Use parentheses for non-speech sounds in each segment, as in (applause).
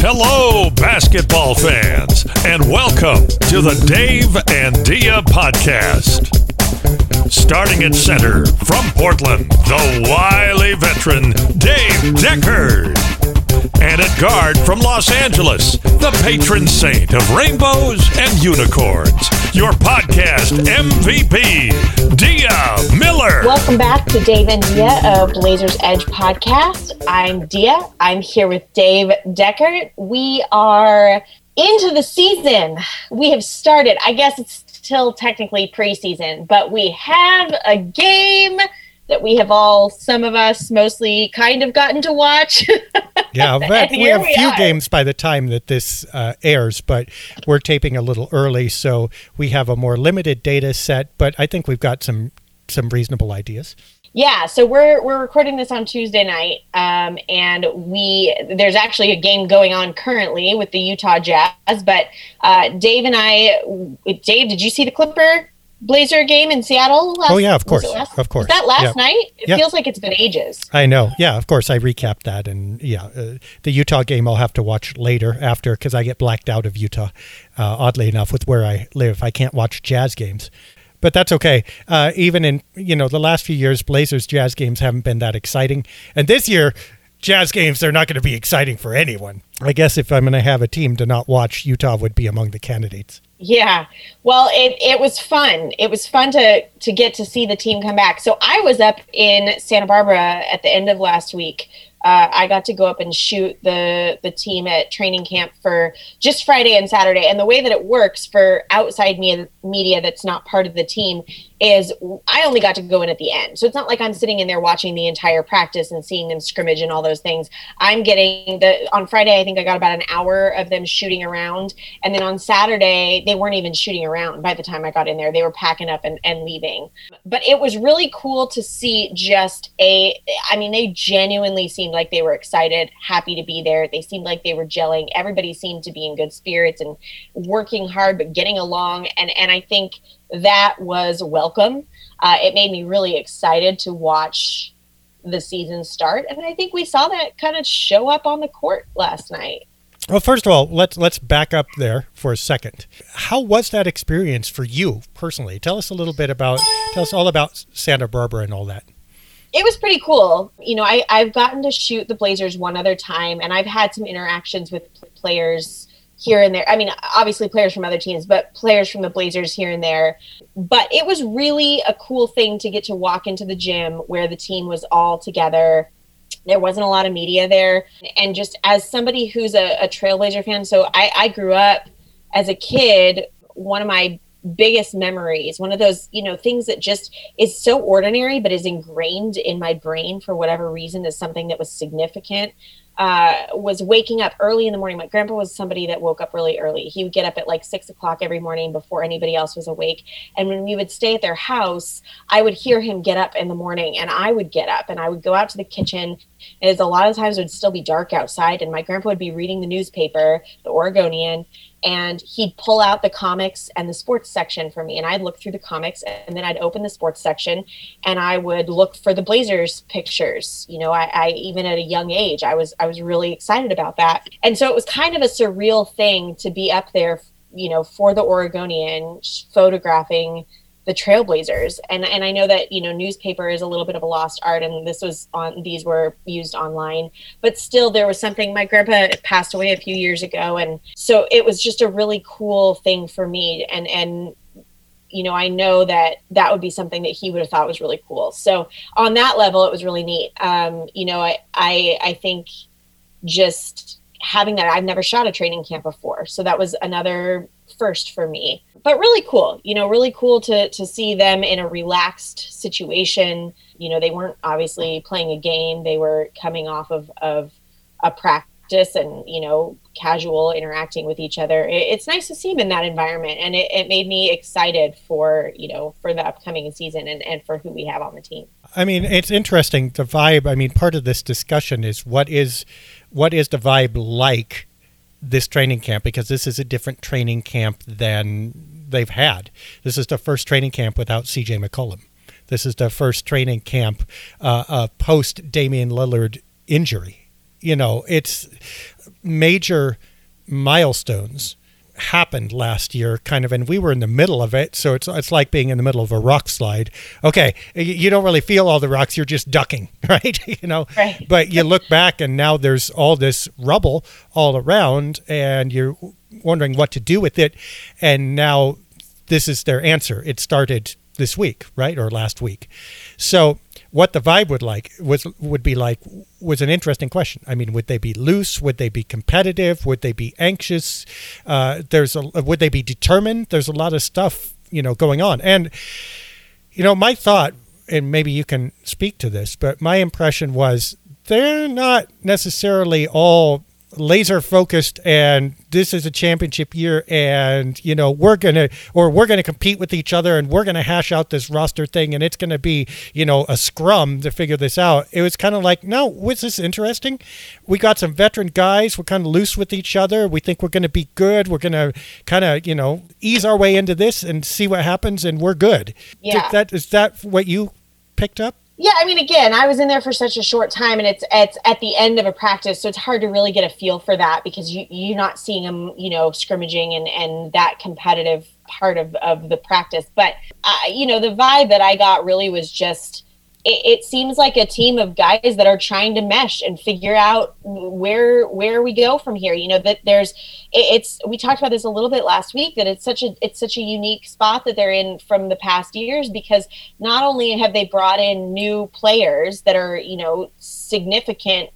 Hello, basketball fans, and welcome to the Dave and Dia podcast. Starting at center from Portland, the wily veteran Dave Deckard. And at guard from Los Angeles, the patron saint of rainbows and unicorns, your podcast MVP, Dia Miller. Welcome back to Dave and Dia of Blazers Edge podcast. I'm Dia. I'm here with Dave Deckard. We are into the season. We have started. I guess it's still technically preseason, but we have a game that we have all, some of us mostly kind of gotten to watch. (laughs) yeah, (laughs) we have a few are. games by the time that this uh, airs, but we're taping a little early, so we have a more limited data set. But I think we've got some some reasonable ideas. Yeah, so we're we're recording this on Tuesday night, um, and we there's actually a game going on currently with the Utah Jazz. But uh, Dave and I, Dave, did you see the Clipper Blazer game in Seattle? Last, oh yeah, of course, last, of course. that last yeah. night? It yeah. feels like it's been ages. I know. Yeah, of course. I recapped that, and yeah, uh, the Utah game I'll have to watch later after because I get blacked out of Utah. Uh, oddly enough, with where I live, I can't watch Jazz games. But that's okay. Uh, even in you know the last few years, Blazers Jazz games haven't been that exciting, and this year Jazz games they're not going to be exciting for anyone. I guess if I'm going to have a team to not watch, Utah would be among the candidates. Yeah. Well, it, it was fun. It was fun to to get to see the team come back. So I was up in Santa Barbara at the end of last week uh, I got to go up and shoot the the team at training camp for just Friday and Saturday. And the way that it works for outside media, media that's not part of the team is I only got to go in at the end. So it's not like I'm sitting in there watching the entire practice and seeing them scrimmage and all those things. I'm getting the on Friday I think I got about an hour of them shooting around and then on Saturday they weren't even shooting around by the time I got in there. They were packing up and, and leaving. But it was really cool to see just a I mean they genuinely seemed like they were excited, happy to be there. They seemed like they were gelling. Everybody seemed to be in good spirits and working hard but getting along and and I think that was welcome. Uh, it made me really excited to watch the season start, and I think we saw that kind of show up on the court last night. Well, first of all, let's let's back up there for a second. How was that experience for you personally? Tell us a little bit about tell us all about Santa Barbara and all that. It was pretty cool. You know, I, I've gotten to shoot the Blazers one other time, and I've had some interactions with players here and there. I mean, obviously players from other teams, but players from the Blazers here and there. But it was really a cool thing to get to walk into the gym where the team was all together. There wasn't a lot of media there. And just as somebody who's a, a Trailblazer fan, so I, I grew up as a kid, one of my biggest memories one of those you know things that just is so ordinary but is ingrained in my brain for whatever reason is something that was significant uh, was waking up early in the morning. My grandpa was somebody that woke up really early. He would get up at like six o'clock every morning before anybody else was awake. And when we would stay at their house, I would hear him get up in the morning and I would get up and I would go out to the kitchen. As a lot of times it would still be dark outside, and my grandpa would be reading the newspaper, the Oregonian, and he'd pull out the comics and the sports section for me and i'd look through the comics and then i'd open the sports section and i would look for the blazers pictures. You know I, I, even at a young age i was i was really excited about that. And so it was kind of a surreal thing to be up there you know for the oregonian photographing the trailblazers. And and i know that you know newspaper is a little bit of a lost art and this was on these were used online but still there was something. My grandpa passed away a few years ago and so it was just a really cool thing for me. And and you know i know that that would be something that he would have thought was really cool. So on that level it was really neat. Um you know i i i think just having that i've never shot a training camp before. So that was another first for me. But really cool you know really cool to to see them in a relaxed situation. You know they weren't obviously playing a game. They were coming off of of a practice and you know casual interacting with each other. It, it's nice to see them in that environment. And it, it made me excited for you know for the upcoming season and, and for who we have on the team. I mean it's interesting the vibe. I mean part of this discussion is what is what is the vibe like this training camp because this is a different training camp than they've had. This is the first training camp without CJ McCollum. This is the first training camp uh, uh, post Damian Lillard injury. You know, it's major milestones happened last year kind of and we were in the middle of it so it's it's like being in the middle of a rock slide. Okay you don't really feel all the rocks you're just ducking (laughs) right (laughs) you know? Right. but you look back and now there's all this rubble all around and you're wondering what to do with it and now this is their answer. It started this week right or last week. So what the vibe would like was would be like was an interesting question. I mean, would they be loose? Would they be competitive? Would they be anxious? Uh, there's a would they be determined? There's a lot of stuff you know going on, and you know my thought, and maybe you can speak to this, but my impression was they're not necessarily all laser focused and this is a championship year and you know we're gonna or we're gonna compete with each other and we're gonna hash out this roster thing and it's gonna be you know a scrum to figure this out. It was kind of like no was this interesting? We got some veteran guys. We're kind of loose with each other. We think we're gonna be good. We're gonna kind of you know ease our way into this and see what happens and we're good. Yeah. is that is that what you picked up yeah, I mean, again, I was in there for such a short time, and it's it's at the end of a practice, so it's hard to really get a feel for that because you you're not seeing them, you know, scrimmaging and and that competitive part of of the practice. But uh, you know, the vibe that I got really was just it, it, seems like a team of guys that are trying to mesh and figure out where where we go from here. You know that there's it, it's we talked about this a little bit last week that it's such a it's such a unique spot that they're in from the past years because not only have they brought in new players that are you know significant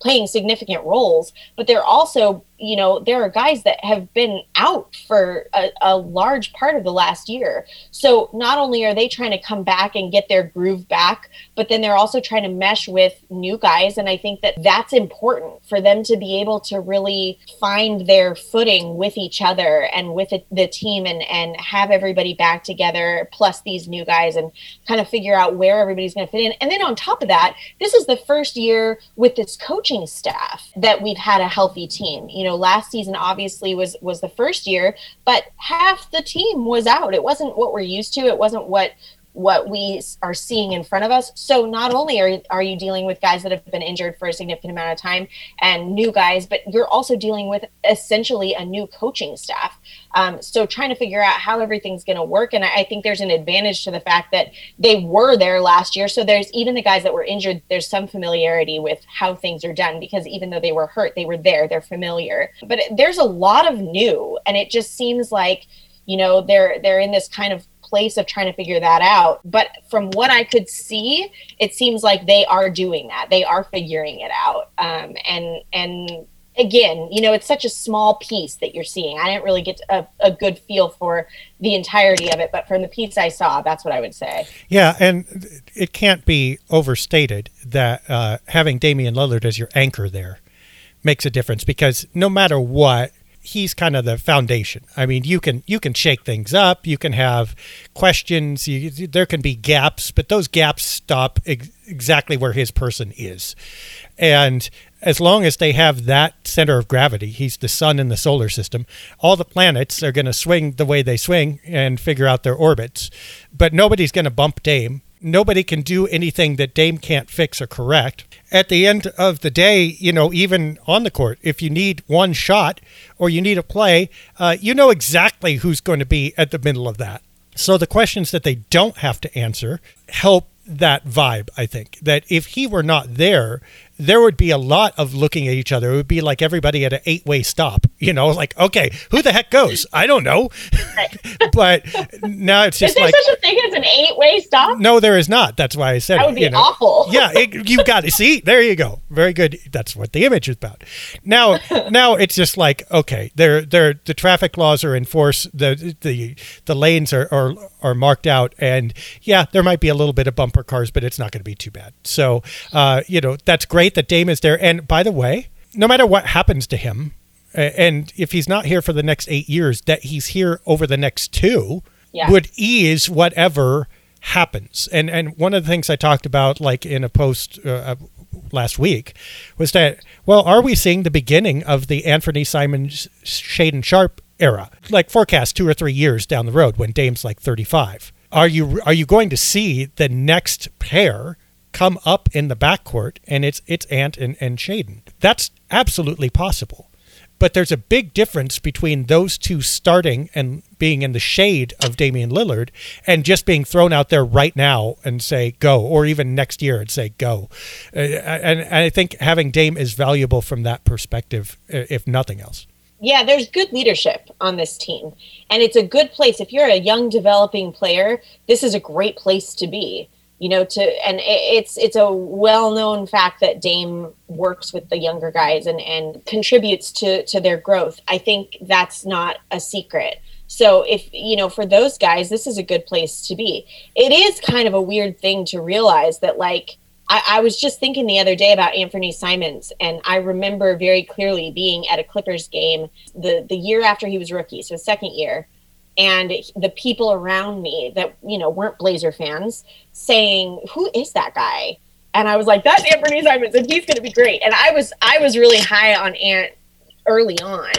playing significant roles but they're also you know, there are guys that have been out for a, a, large part of the last year. So not only are they trying to come back and get their groove back, but then they're also trying to mesh with new guys. And I think that that's important for them to be able to really find their footing with each other and with the team and, and have everybody back together, plus these new guys, and kind of figure out where everybody's going to fit in. And then on top of that, this is the first year with this coaching staff that we've had a healthy team. You know, know, last season obviously was was the first year, but half the team was out. It wasn't what we're used to. It wasn't what what we are seeing in front of us. So not only are, are you dealing with guys that have been injured for a significant amount of time and new guys, but you're also dealing with essentially a new coaching staff. Um, so trying to figure out how everything's going to work. And I, I, think there's an advantage to the fact that they were there last year. So there's even the guys that were injured, there's some familiarity with how things are done because even though they were hurt, they were there, they're familiar. But there's a lot of new, and it just seems like you know they're they're in this kind of place of trying to figure that out. But from what I could see, it seems like they are doing that. They are figuring it out. Um, and and again, you know, it's such a small piece that you're seeing. I didn't really get a, a, good feel for the entirety of it, but from the piece I saw, that's what I would say. Yeah, and it can't be overstated that uh, having Damian Lillard as your anchor there makes a difference because no matter what, he's kind of the foundation. I mean, you can you can shake things up, you can have questions, you, there can be gaps, but those gaps stop ex- exactly where his person is. And as long as they have that center of gravity, he's the sun in the solar system, all the planets are going to swing the way they swing and figure out their orbits. But nobody's going to bump Dame. Nobody can do anything that Dame can't fix or correct at the end of the day, you know, even on the court, if you need one shot or you need a play, uh, you know exactly who's going to be at the middle of that. So the questions that they don't have to answer help that vibe, I think. That if he were not there, there would be a lot of looking at each other. It would be like everybody at an eight way stop, you know, like, okay, who the heck goes? I don't know. (laughs) But now it's just is there like. such a thing as an eight way stop? No, there is not. That's why I said that would be you know. awful. (laughs) yeah, it, you got it. See, there you go. Very good. That's what the image is about. Now, (laughs) now it's just like, okay, they're, they're, the traffic laws are enforced, the, the, the lanes are, are, are marked out. And yeah, there might be a little bit of bumper cars, but it's not going to be too bad. So, uh, you know, that's great great that Dame is there. And by the way, no matter what happens to him, and if he's not here for the next eight years, that he's here over the next two yeah. would ease whatever happens. And and one of the things I talked about, like in a post uh, uh last week, was that well, are we seeing the beginning of the Anfernee Simons Shaedon Sharpe era, like forecast two or three years down the road when Dame's like 35. Are you are you going to see the next pair come up in the backcourt and it's it's Ant and, and Shaedon. That's absolutely possible. But there's a big difference between those two starting and being in the shade of Damian Lillard and just being thrown out there right now and say go, or even next year and say go. Uh, and, and I think having Dame is valuable from that perspective, uh, if nothing else. Yeah, there's good leadership on this team. And it's a good place. If you're a young developing player, this is a great place to be you know to and it's it's a well-known fact that dame works with the younger guys and and contributes to to their growth. I think that's not a secret. So if you know for those guys this is a good place to be. It is kind of a weird thing to realize that like I, I was just thinking the other day about Anfernee Simons, and I remember very clearly being at a Clippers game the the year after he was rookie, so second year, and the people around me that you know weren't Blazer fans saying, "Who is that guy?" And I was like, "That's Anfernee Simons, and he's going to be great." And I was I was really high on Ant early on,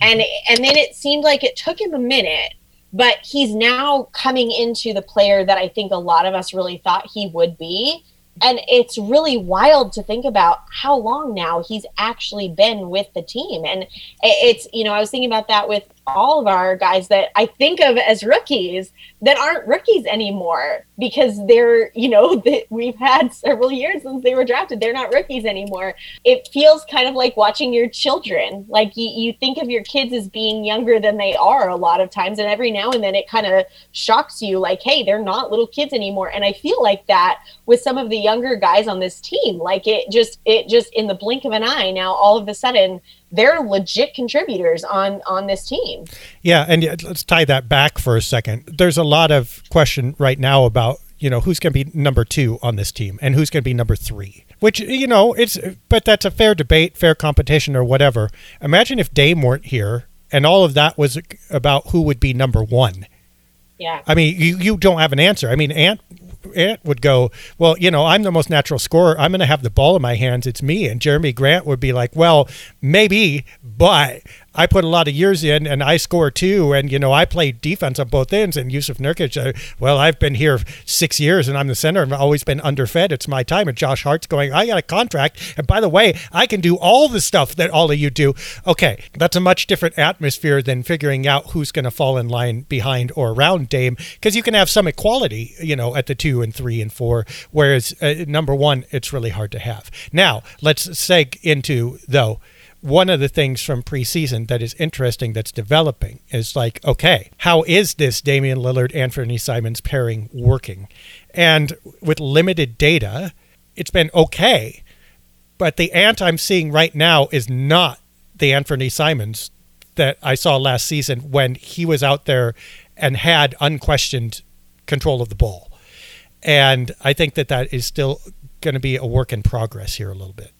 and and then it seemed like it took him a minute, but he's now coming into the player that I think a lot of us really thought he would be and it's really wild to think about how long now he's actually been with the team and it's you know i was thinking about that with all of our guys that i think of as rookies that aren't rookies anymore because they're you know (laughs) that we've had several years since they were drafted they're not rookies anymore it feels kind of like watching your children like you, you think of your kids as being younger than they are a lot of times and every now and then it kind of shocks you like hey they're not little kids anymore and i feel like that with some of the younger guys on this team. Like it just it just in the blink of an eye now all of a sudden they're legit contributors on on this team. Yeah, and let's tie that back for a second. There's a lot of question right now about you know who's going to be number two on this team and who's going to be number three. Which you know it's but that's a fair debate, fair competition, or whatever. Imagine if Dame weren't here and all of that was about who would be number one. Yeah. I mean, you, you don't have an answer. I mean, Ant Ant would go, well, you know, I'm the most natural scorer. I'm going to have the ball in my hands. It's me. And Jerami Grant would be like, well, maybe, but I put a lot of years in and I score too. And, you know, I play defense on both ends. And Jusuf Nurkic, uh, well, I've been here six years and I'm the center. I've always been underfed. It's my time. And Josh Hart's going, I got a contract. And by the way, I can do all the stuff that all of you do. Okay, that's a much different atmosphere than figuring out who's going to fall in line behind or around Dame because you can have some equality, you know, at the two and three and four. Whereas uh, number one, it's really hard to have. Now, let's seg into, though, one of the things from preseason that is interesting that's developing is like, okay, how is this Damian Lillard Anfernee Simons pairing working? And with limited data, it's been okay. But the ant I'm seeing right now is not the Anfernee Simons that I saw last season when he was out there and had unquestioned control of the ball. And I think that that is still going to be a work in progress here a little bit.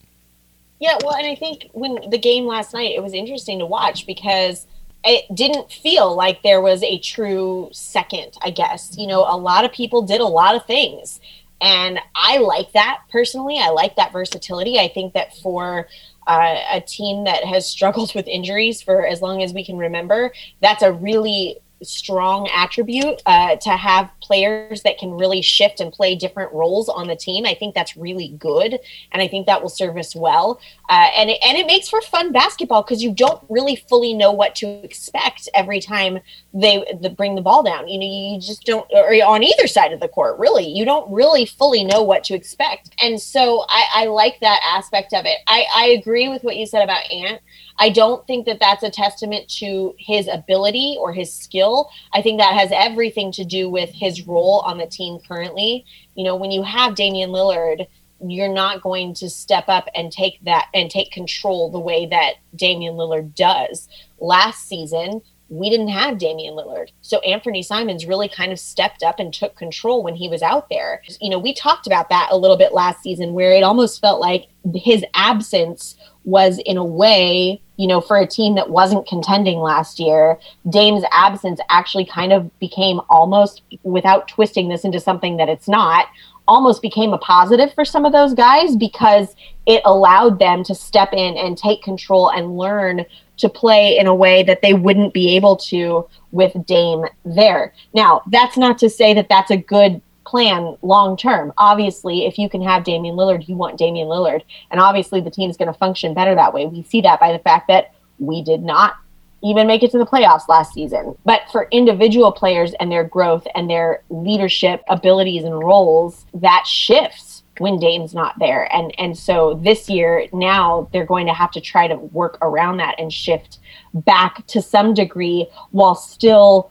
Yeah, well, and I think when the game last night, it was interesting to watch because it didn't feel like there was a true second, I guess. You know, a lot of people did a lot of things. And I like that personally. I like that versatility. I think that for uh, a team that has struggled (laughs) with injuries for as long as we can remember, that's a really strong attribute uh, to have players that can really shift and play different roles on the team. I think that's really good, and I think that will serve us well. Uh, and it, and it makes for fun basketball because you don't really fully know what to expect every time they, they bring the ball down. You know, you just don't, or on either side of the court, really, you don't really fully know what to expect. And so I, I like that aspect of it. I, I agree with what you said about Ant. I don't think that that's a testament to his ability or his skill. I think that has everything to do with his role on the team currently. You know, when you have Damian Lillard, you're not going to step up and take that and take control the way that Damian Lillard does. Last season, we didn't have Damian Lillard. So Anfernee Simons really kind of stepped up and took control when he was out there. You know, we talked about that a little bit last season where it almost felt like his absence was in a way, you know, for a team that wasn't contending last year, Dame's absence actually kind of became almost without twisting this into something that it's not, almost became a positive for some of those guys because it allowed them to step in and take control and learn to play in a way that they wouldn't be able to with Dame there. Now, that's not to say that that's a good plan long term. Obviously, if you can have Damian Lillard, you want Damian Lillard. And obviously, the team's going to function better that way. We see that by the fact that we did not even make it to the playoffs last season. But for individual players and their growth and their leadership abilities and roles, that shifts when Dame's not there. And and so this year now they're going to have to try to work around that and shift back to some degree while still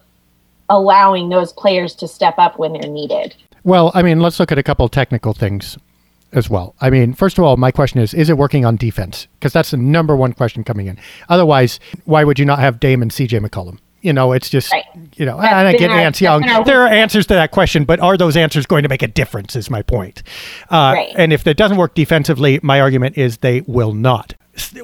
allowing those players to step up when they're needed. Well, I mean, let's look at a couple technical things as well. I mean, first of all, my question is is it working on defense? Because that's the number one question coming in. Otherwise, why would you not have Dame and CJ McCollum? You know, it's just right. you know, that's and I get our, Ants Young. There are answers to that question, but are those answers going to make a difference? Is my point. Uh, right. And if it doesn't work defensively, my argument is they will not.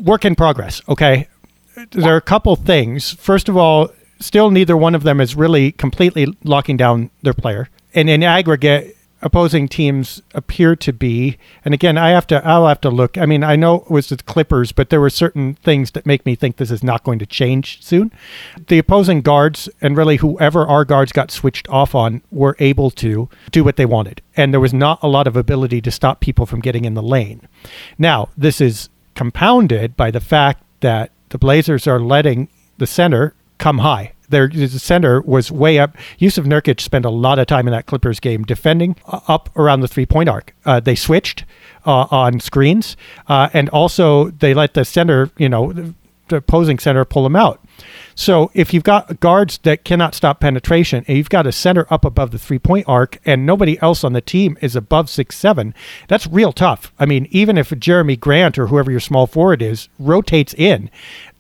Work in progress. Okay, yeah. there are a couple things. First of all, still neither one of them is really completely locking down their player. And in aggregate, opposing teams appear to be. And again, I have to I'll have to look. I mean, I know it was the Clippers, but there were certain things that make me think this is not going to change soon. The opposing guards and really whoever our guards got switched off on were able to do what they wanted. And there was not a lot of ability to stop people from getting in the lane. Now, this is compounded by the fact that the Blazers are letting the center come high their center was way up. Jusuf Nurkic spent a lot of time in that Clippers game defending uh, up around the three point arc. Uh, they switched uh, on screens, uh, and also they let the center, you know, the opposing center pull them out. So if you've got guards that cannot stop penetration and you've got a center up above the three point arc and nobody else on the team is above six seven, that's real tough. I mean, even if Jerami Grant or whoever your small forward is rotates in,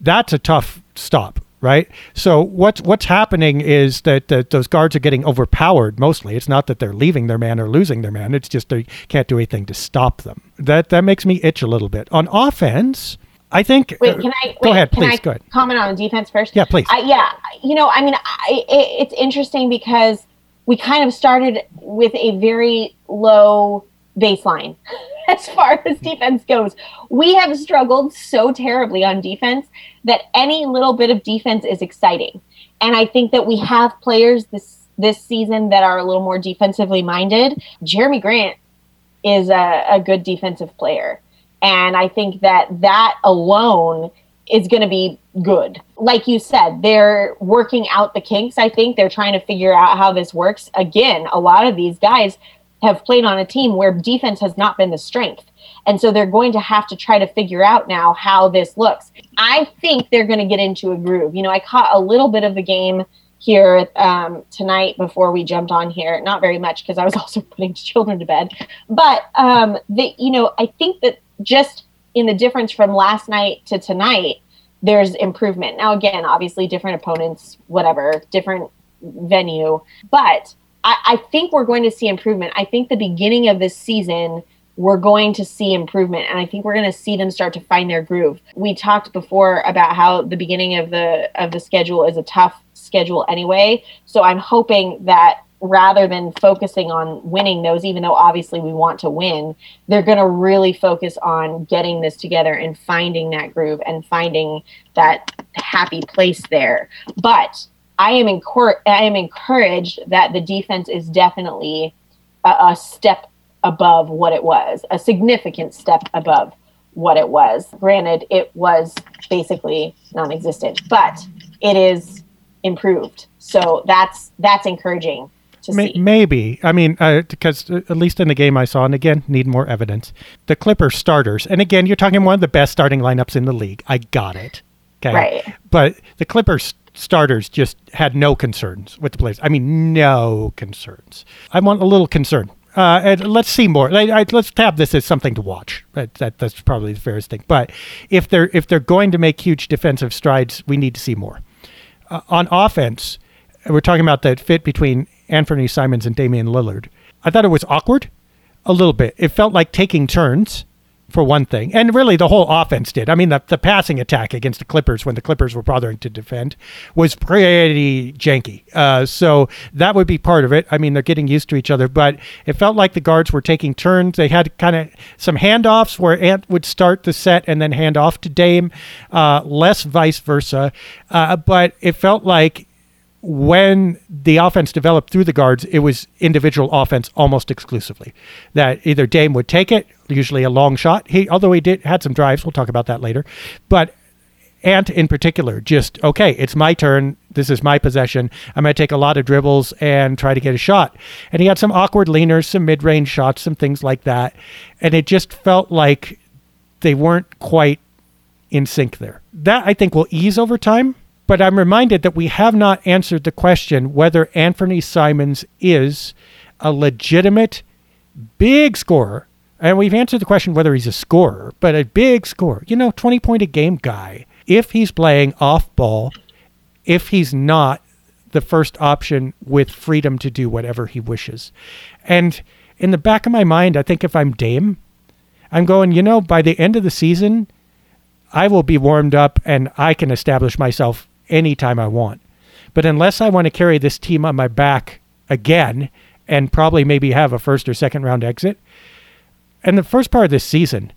that's a tough stop right? So what's what's happening is that, that those guards are getting overpowered. Mostly, it's not that they're leaving their man or losing their man. It's just they can't do anything to stop them. That that makes me itch a little bit. On offense, I think. Wait, can I? Go wait, ahead, please. Go ahead. Comment on defense first. Yeah, please. Uh, yeah, you know, I mean, I, it, it's interesting because we kind of started with a very low baseline (laughs) (laughs) as far as defense goes. We have struggled so terribly on defense that any little bit of defense is exciting. And I think that we have players this this season that are a little more defensively minded. Jerami Grant is a, a good defensive player. And I think that that alone is going to be good. Like you said, they're working out the kinks. I think they're trying to figure out how this works. Again, a lot of these guys have played on a team where defense has not been the strength. And so they're going to have to try to figure out now how this looks. I think they're going to get into a groove. You know, I caught a little bit of the game here um, tonight before we jumped on here. Not very much because I was (laughs) also putting children to bed. But um, the, you know, I think that just in the difference from last night to tonight, there's improvement. Now, again, obviously, different opponents, whatever, different venue, but I, I think we're going to see improvement. I think the beginning of this season, we're going to see improvement and i think we're going to see them start to find their groove we talked before about how the beginning of the of the schedule is a tough schedule anyway so i'm hoping that rather than focusing on winning those even though obviously we want to win they're going to really focus on getting this together and finding that groove and finding that happy place there but I am encor- I am encouraged that the defense is definitely a, a step above what it was, a significant step above what it was. Granted, it was basically non-existent, but it is improved. So that's that's encouraging. Maybe. I mean, uh, because uh, at least in the game I saw, and again, need more evidence. The Clippers starters, and again, you're talking one of the best starting lineups in the league. I got it. Okay. Right. But the Clippers starters just had no concerns with the players. I mean, no concerns. I want a little concern. Uh, and let's see more. I, I, let's tab this as something to watch. That, that, that's probably the fairest thing. But if they're if they're going to make huge defensive strides, we need to see more. Uh, on offense, we're talking about that fit between Anfernee Simons and Damian Lillard. I thought it was awkward, a little bit. It felt like taking turns for one thing. And really, the whole offense did. I mean, the, the passing attack against the Clippers when the Clippers were bothering to defend was pretty janky. Uh, so that would be part of it. I mean, they're getting used to each other, but it felt like the guards were taking turns. They had kind of some handoffs where Ant would start the set and then hand off to Dame, uh, less vice versa. Uh, but it felt like when the offense developed through the guards, it was individual offense almost exclusively. That either Dame would take it, usually a long shot. He, although he did had some drives, we'll talk about that later. But Ant in particular, just okay, it's my turn. This is my possession. I'm going to take a lot of dribbles and try to get a shot. And he had some awkward leaners, some mid-range shots, some things like that. And it just felt like they weren't quite in sync there. That I think will ease over time but I'm reminded that we have not answered the question whether Anfernee Simons is a legitimate big scorer. And we've answered the question whether he's a scorer, but a big scorer, you know, 20 point a game guy. If he's playing off ball, if he's not the first option with freedom to do whatever he wishes. And in the back of my mind, I think if I'm Dame, I'm going, you know, by the end of the season, I will be warmed up and I can establish myself anytime I want. But unless I want to carry this team on my back again and probably maybe have a first or second round exit, and the first part of this season,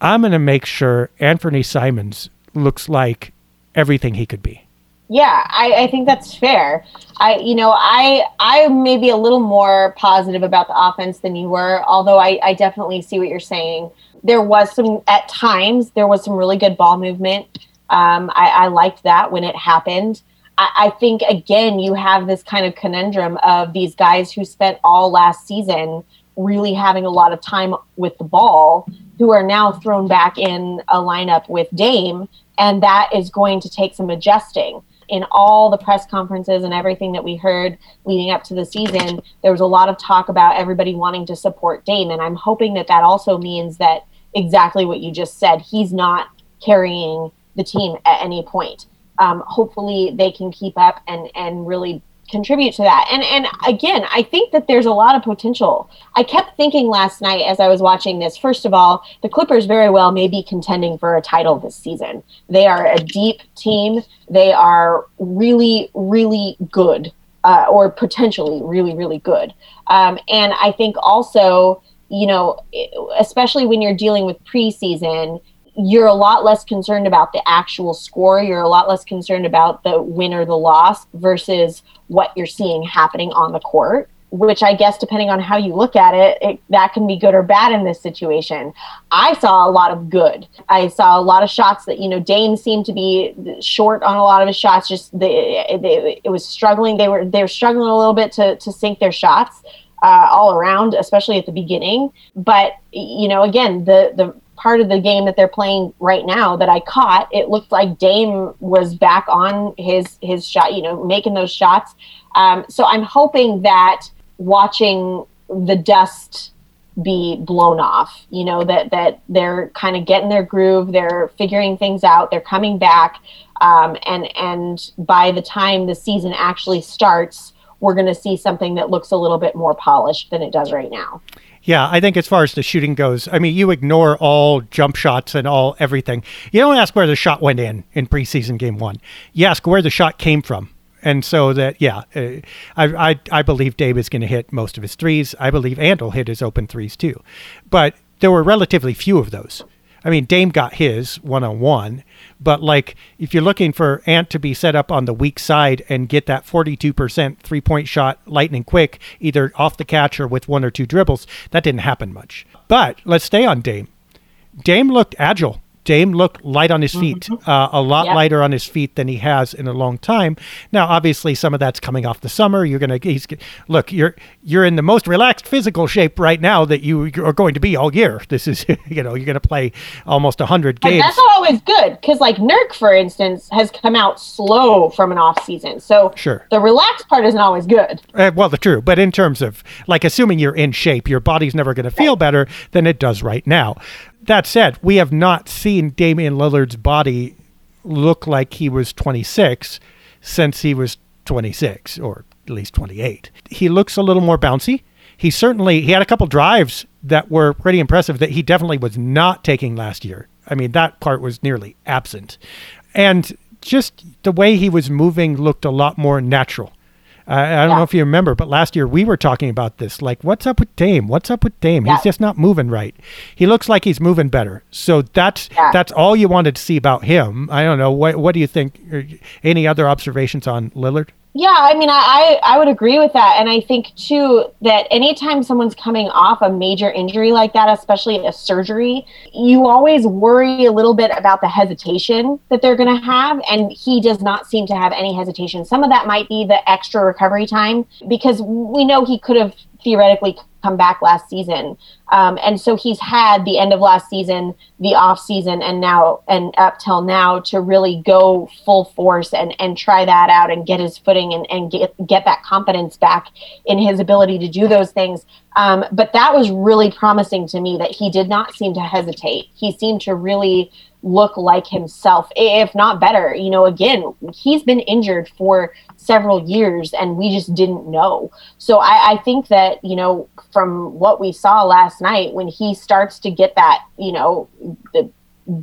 I'm going to make sure Anfernee Simons looks like everything he could be. Yeah, I, I, think that's fair. I, you know, I, I may be a little more positive about the offense than you were, although I, I definitely see what you're saying. There was some, at times, there was some really good ball movement. Um, I, I, liked that when it happened. I, I, think, again, you have this kind of conundrum of these guys who spent all last season really having a lot of time with the ball, who are now thrown back in a lineup with Dame. And that is going to take some adjusting. In all the press conferences and everything that we heard leading up to the season, there was a lot of talk about everybody wanting to support Dame. And I'm hoping that that also means that exactly what you just said, he's not carrying the team at any point. Um, hopefully, they can keep up and and really contribute to that. And and again, I think that there's a lot of potential. I kept thinking last night as I was watching this. First of all, the Clippers very well may be contending for a title this season. They are a deep team. They are really really good, uh, or potentially really really good. Um, and I think also, you know, especially when you're dealing with preseason you're a lot less concerned about the actual score. You're a lot less concerned about the win or the loss versus what you're seeing happening on the court. Which I guess, depending on how you look at it, it, that can be good or bad in this situation. I saw a lot of good. I saw a lot of shots that you know Dame seemed to be short on a lot of his shots. Just they, it was struggling. They were they were struggling a little bit to to sink their shots uh, all around, especially at the beginning. But you know, again, the the part of the game that they're playing right now that I caught, it looked like Dame was back on his his shot, you know, making those shots. Um, so I'm hoping that watching the dust be blown off, you know, that that they're kind of getting their groove, they're figuring things out, they're coming back, um, and and by the time the season actually starts, we're going to see something that looks a little bit more polished than it does right now. Yeah, I think as far as the shooting goes, I mean, you ignore all jump shots and all everything. You don't ask where the shot went in in preseason game one. You ask where the shot came from. And so that, yeah, uh, I, I, I believe Dame is going to hit most of his threes. I believe Ant will hit his open threes too. But there were relatively few of those. I mean, Dame got his one on one, but like if you're looking for Ant to be set up on the weak side and get that 42% three point shot lightning quick, either off the catch or with one or two dribbles, that didn't happen much. But let's stay on Dame. Dame looked agile Dame looked light on his feet, mm-hmm. uh, a lot yep. lighter on his feet than he has in a long time. Now, obviously, some of that's coming off the summer. You're gonna he's look. You're you're in the most relaxed physical shape right now that you are going to be all year. This is (laughs) you know you're gonna play almost hundred games. And that's always good because like Nurk, for instance, has come out slow from an off season. So sure, the relaxed part isn't always good. Uh, well, the true, but in terms of like assuming you're in shape, your body's never going to feel better than it does right now that said, we have not seen Damian Lillard's body look like he was 26 since he was 26 or at least 28. He looks a little more bouncy. he certainly he had a couple drives that were pretty impressive that he definitely was not taking last year. I mean, that part was nearly absent. And just the way he was moving looked a lot more natural. Uh, I don't Yeah. know if you remember, but last year we were talking about this. Like, what's up with Dame? What's up with Dame? Yeah. He's just not moving right. He looks like he's moving better. So that's Yeah. that's all you wanted to see about him. I don't know. What what do you think? Any other observations on Lillard? Yeah, I mean, I, I would agree with that. And I think, too, that anytime someone's coming off a major injury like that, especially a surgery, you always worry a little bit about the hesitation that they're going to have. And he does not seem to have any hesitation. Some of that might be the extra recovery time because we know he could have theoretically come back last season. Um, and so he's had the end of last season, the off season, and now and up till now to really go full force and, and try that out and get his footing and, and get get that confidence back in his ability to do those things. Um, but that was really promising to me that he did not seem to hesitate. He seemed to really look like himself, if not better. You know, again, he's been injured for several years and we just didn't know. So I, I think that, you know, from what we saw last night, when he starts to get that, you know, the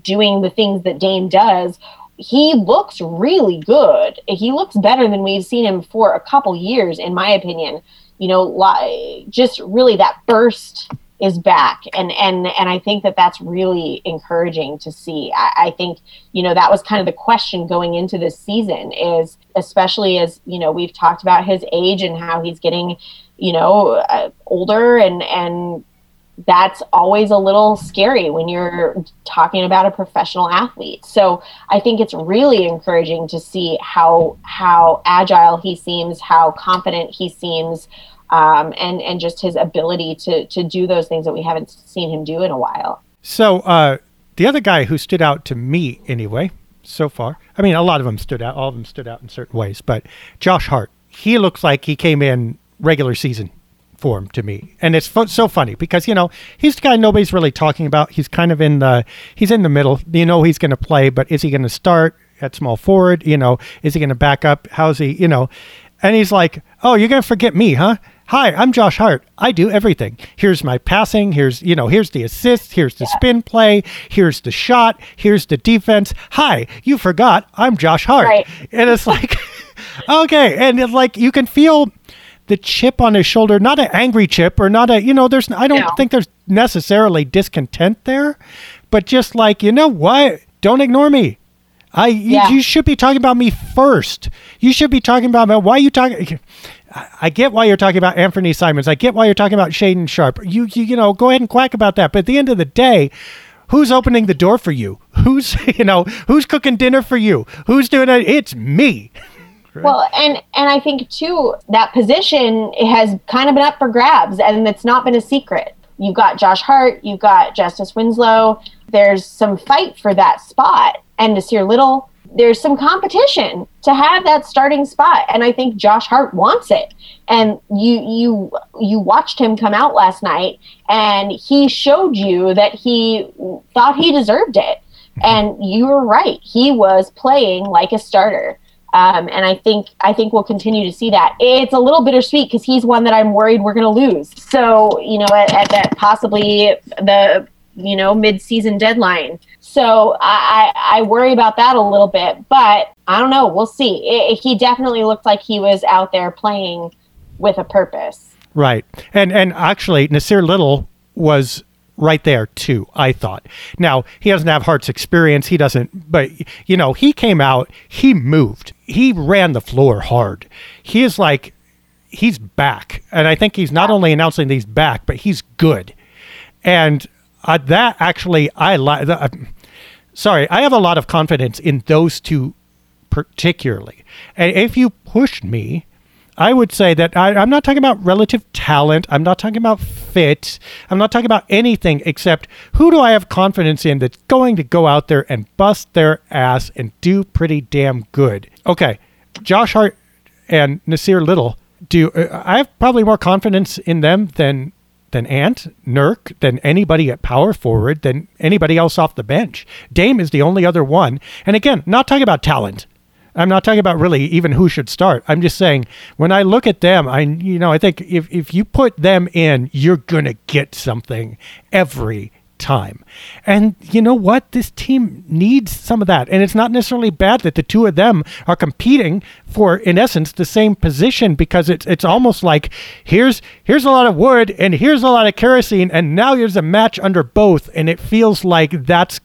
doing the things that Dame does, he looks really good. He looks better than we've seen him for a couple years, in my opinion. You know, just really that burst is back, and and and I think that that's really encouraging to see. I, I think you know that was kind of the question going into this season is especially as you know we've talked about his age and how he's getting you know uh, older and and that's always a little scary when you're talking about a professional athlete. So I think it's really encouraging to see how how agile he seems, how confident he seems, um, and and just his ability to to do those things that we haven't seen him do in a while. So uh, the other guy who stood out to me anyway so far, I mean, a lot of them stood out. All of them stood out in certain ways, but Josh Hart, he looks like he came in regular season form to me, and it's so funny because you know he's the guy nobody's really talking about. He's kind of in the he's in the middle. You know he's going to play, but is he going to start at small forward? You know, is he going to back up? How's he? You know, and he's like, oh, you're going to forget me, huh? Hi, I'm Josh Hart. I do everything. Here's my passing. Here's, you know, here's the assist. Here's the spin play. Here's the shot. Here's the defense. Hi, you forgot I'm Josh Hart. Right. And it's like, (laughs) okay. And it's like, you can feel the chip on his shoulder, not an angry chip or not a, you know, there's, I don't No. think there's necessarily discontent there, but just like, you know what? Don't ignore me. I, you, Yeah. you should be talking about me first. You should be talking about why are you talking. I- I get why you're talking about Anfernee Simons. I get why you're talking about Shaedon Sharpe. You, you, you know, go ahead and quack about that. But at the end of the day, who's opening the door for you? Who's, (laughs) you know, who's cooking dinner for you? Who's doing it? It's me. Well, and and I think too that position has kind of been up for grabs, and it's not been a secret. You've got Josh Hart, you've got Justice Winslow. There's some fight for that spot, and Nassir Little. There's some competition to have that starting spot, and I think Josh Hart wants it. And you you you watched him come out last night, and he showed you that he thought he deserved it. Mm-hmm. And you were right; he was playing like a starter. Um, and I think I think we'll continue to see that. It's a little bittersweet because he's one that I'm worried we're going to lose. So you know, at, at that possibly the you know mid-season deadline. So I, I worry about that a little bit, but I don't know. We'll see. It, he definitely looked like he was out there playing with a purpose. Right. And and actually Nassir Little was right there too, I thought. Now, he doesn't have Hart's experience, he doesn't but you know, he came out, he moved. He ran the floor hard. He is like he's back. And I think he's not only announcing he's back, but he's good. And uh, that actually I like uh, sorry, I have a lot of confidence in those two particularly. And if you pushed me, I would say that I, I'm not talking about relative talent. I'm not talking about fit. I'm not talking about anything except who do I have confidence in that's going to go out there and bust their ass and do pretty damn good. Okay, Josh Hart and Nasir Little. Do uh, I have probably more confidence in them than than Ant, Nurk, than anybody at power forward, than anybody else off the bench. Dame is the only other one. And again, not talking about talent. I'm not talking about really even who should start. I'm just saying when I look at them, I you know I think if if you put them in, you're gonna get something every time. And you know what? This team needs some of that. And it's not necessarily bad that the two of them are competing for in essence the same position because it's it's almost like here's here's a lot of wood and here's a lot of kerosene and now here's a match under both and it feels like that's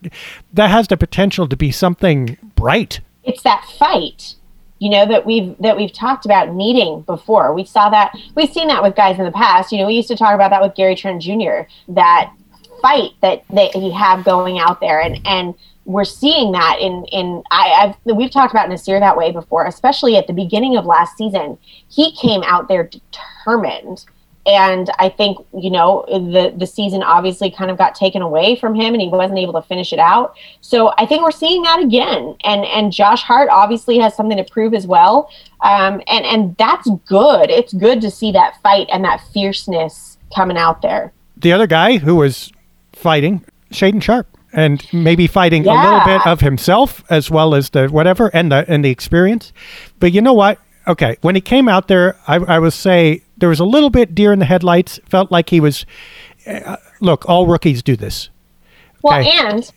that has the potential to be something bright. It's that fight you know that we've that we've talked about needing before. We saw that we've seen that with guys in the past. You know, we used to talk about that with Gary Trent Jr. That fight that they you have going out there and and we're seeing that in in I, have we've talked about Nassir that way before, especially at the beginning of last season. He came out there determined, and I think you know the the season obviously kind of got taken away from him, and he wasn't able to finish it out. So I think we're seeing that again, and and Josh Hart obviously has something to prove as well, um, and and that's good. It's good to see that fight and that fierceness coming out there. The other guy who was fighting Shaedon Sharpe, and maybe fighting yeah. a little bit of himself as well as the whatever and the and the experience. But you know what? Okay, when he came out there, I, I would say there was a little bit deer in the headlights. Felt like he was. Uh, look, all rookies do this. Well, and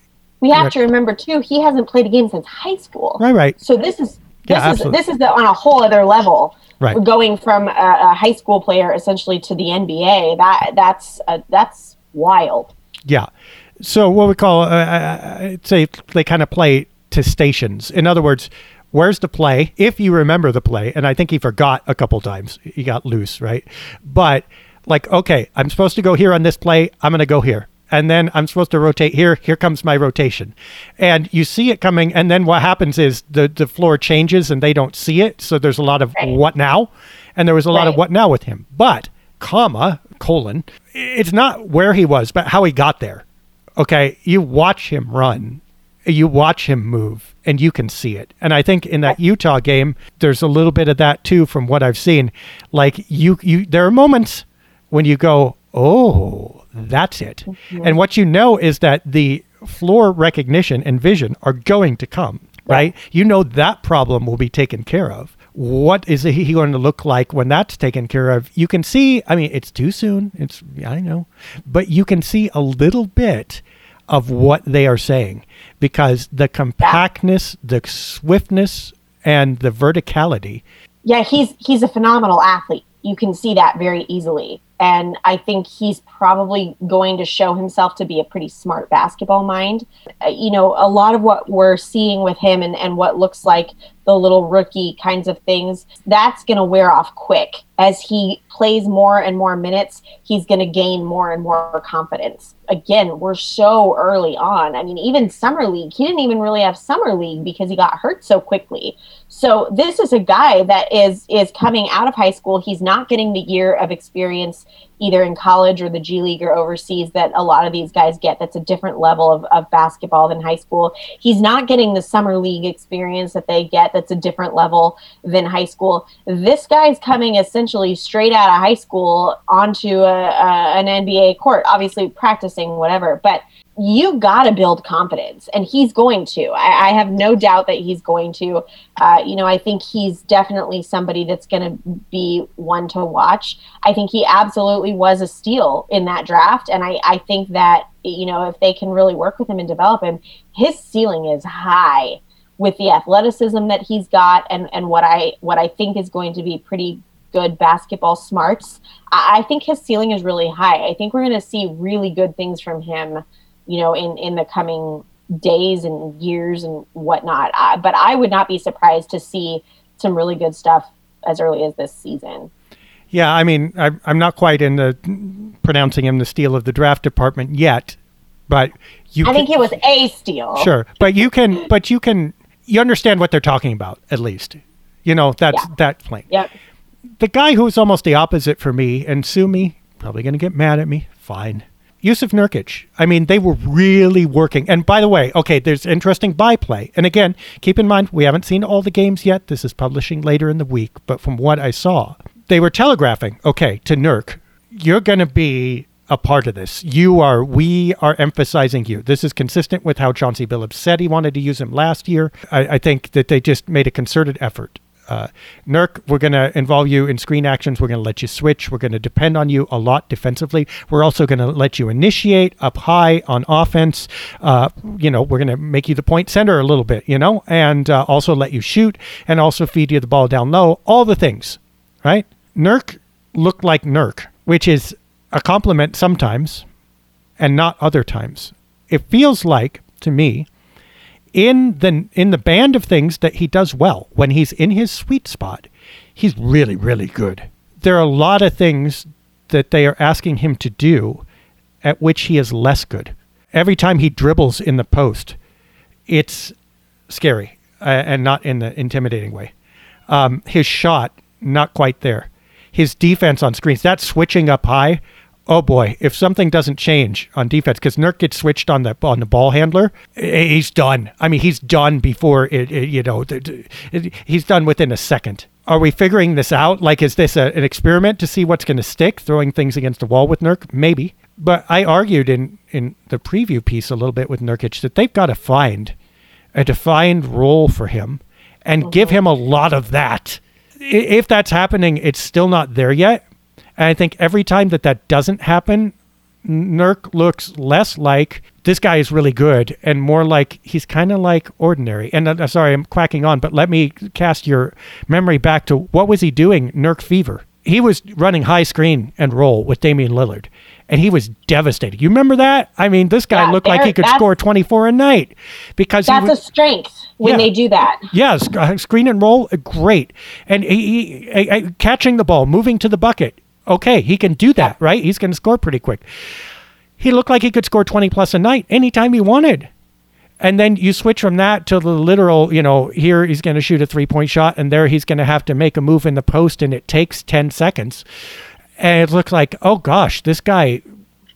we have to remember too, he hasn't played a game since high school. Right, right. So this is this yeah, is absolutely. this is the, on a whole other level. Right. Going from a, a, high school player essentially to the NBA. That that's uh, that's wild. Yeah. So what we call, uh, uh, I'd say they kind of play to stations. In other words, where's the play? If you remember the play, and I think he forgot a couple times, he got loose, right? But like, okay, I'm supposed to go here on this play. I'm going to go here. And then I'm supposed to rotate here. Here comes my rotation. And you see it coming. And then what happens is the, the floor changes and they don't see it. So there's a lot of right. what now? And there was a lot of what now with him. But comma, colon, it's not where he was, but how he got there. Okay. You watch him run, you watch him move, and you can see it. And I think in that Utah game, there's a little bit of that too from what I've seen. Like you, you, there are moments when you go, oh, that's it. And what you know is that the floor recognition and vision are going to come, right? You know that problem will be taken care of what is he going to look like when that's taken care of? You can see, I mean, it's too soon. It's, I know, but you can see a little bit of what they are saying because the compactness, the swiftness, and the verticality. Yeah, he's he's a phenomenal athlete. You can see that very easily. And I think he's probably going to show himself to be a pretty smart basketball mind. Uh, you know, a lot of what we're seeing with him and, and what looks like the little rookie kinds of things, that's going to wear off quick. As he plays more and more minutes, he's going to gain more and more confidence. Again, we're so early on. I mean, even Summer League, he didn't even really have Summer League because he got hurt so quickly. So this is a guy that is is coming out of high school. He's not getting the year of experience either in college or the G League or overseas that a lot of these guys get. That's a different level of, of basketball than high school. He's not getting the summer league experience that they get. That's a different level than high school. This guy's coming essentially straight out of high school onto a, a, an NBA court, obviously practicing whatever, but you got to build confidence and he's going to. I, I, have no doubt that he's going to. Uh, you know i think he's definitely somebody that's going to be one to watch. I think he absolutely was a steal in that draft and I, I think that you know if they can really work with him and develop him his ceiling is high with the athleticism that he's got and and what i what i think is going to be pretty good basketball smarts. I, I think his ceiling is really high. I think we're going to see really good things from him you know, in in the coming days and years and whatnot. Uh, but I would not be surprised to see some really good stuff as early as this season. Yeah, I mean, I, I'm not quite in the pronouncing him the steal of the draft department yet, but you. I can, think he was a steal. Sure, but you can, but you can, you understand what they're talking about at least. You know, that's yeah. that plain. Yep. The guy who's almost the opposite for me, and sue me, probably going to get mad at me. Fine. Jusuf Nurkic. I mean, they were really working. And by the way, okay, there's interesting byplay. And again, keep in mind, we haven't seen all the games yet. This is publishing later in the week. But from what I saw, they were telegraphing, okay, to Nurk, you're going to be a part of this. You are, we are emphasizing you. This is consistent with how Chauncey Billups said he wanted to use him last year. I, I think that they just made a concerted effort. Uh, Nurk, we're going to involve you in screen actions. We're going to let you switch. We're going to depend on you a lot defensively. We're also going to let you initiate up high on offense. Uh, you know, we're going to make you the point center a little bit, you know, and uh, also let you shoot and also feed you the ball down low. All the things, right? Nurk looked like Nurk, which is a compliment sometimes and not other times. It feels like to me in the in the band of things that he does well when he's in his sweet spot, he's really really good. There are a lot of things that they are asking him to do at which he is less good. Every time he dribbles in the post, it's scary uh, and not in the intimidating way. Um, his shot not quite there. His defense on screens, that switching up high oh boy, if something doesn't change on defense, because Nurk gets switched on the on the ball handler, he's done. I mean, he's done before it. it you know, he's done within a second. Are we figuring this out? Like, is this a, an experiment to see what's going to stick? Throwing things against the wall with Nurk, maybe. But I argued in in the preview piece a little bit with Nurkic that they've got to find a defined role for him and give him a lot of that. If that's happening, it's still not there yet and I think every time that that doesn't happen, Nurk looks less like this guy is really good and more like he's kind of like ordinary. And uh, sorry, I'm quacking on, but let me cast your memory back to what was he doing? Nurk Fever. He was running high screen and roll with Damian Lillard, and he was devastated. You remember that? I mean, this guy yeah, looked like he could score 24 a night because that's was, a strength when yeah, they do that. Yes, yeah, screen and roll, uh, great, and he, he, he, catching the ball, moving to the bucket okay, he can do that, right? He's going to score pretty quick. He looked like he could score 20 plus a night anytime he wanted. And then you switch from that to the literal, you know, here he's going to shoot a three point shot, and there he's going to have to make a move in the post, and it takes 10 seconds. And it looks like, oh gosh, this guy,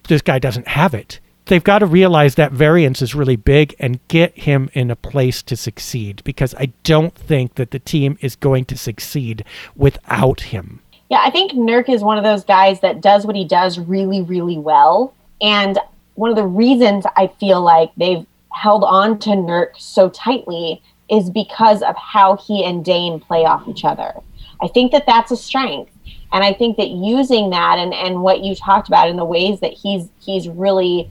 this guy doesn't have it. They've got to realize that variance is really big and get him in a place to succeed because I don't think that the team is going to succeed without him. Yeah, I think Nurk is one of those guys that does what he does really, really well. And one of the reasons I feel like they've held on to Nurk so tightly is because of how he and Dame play off each other. I think that that's a strength. And I think that using that and, and what you talked about in the ways that he's he's really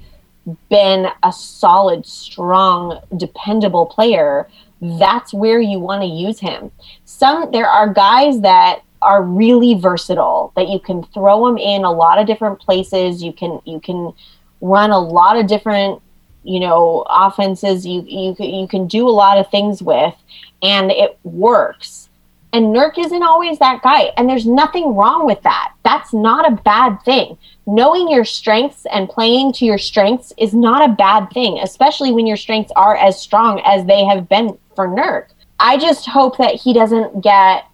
been a solid, strong, dependable player, that's where you want to use him. Some there are guys that are really versatile that you can throw them in a lot of different places. You can you can run a lot of different you know offenses. You you you can do a lot of things with and it works. And Nurk isn't always that guy and there's nothing wrong with that. That's not a bad thing. Knowing your strengths and playing to your strengths is not a bad thing especially when your strengths are as strong as they have been for Nurk. I just hope that he doesn't get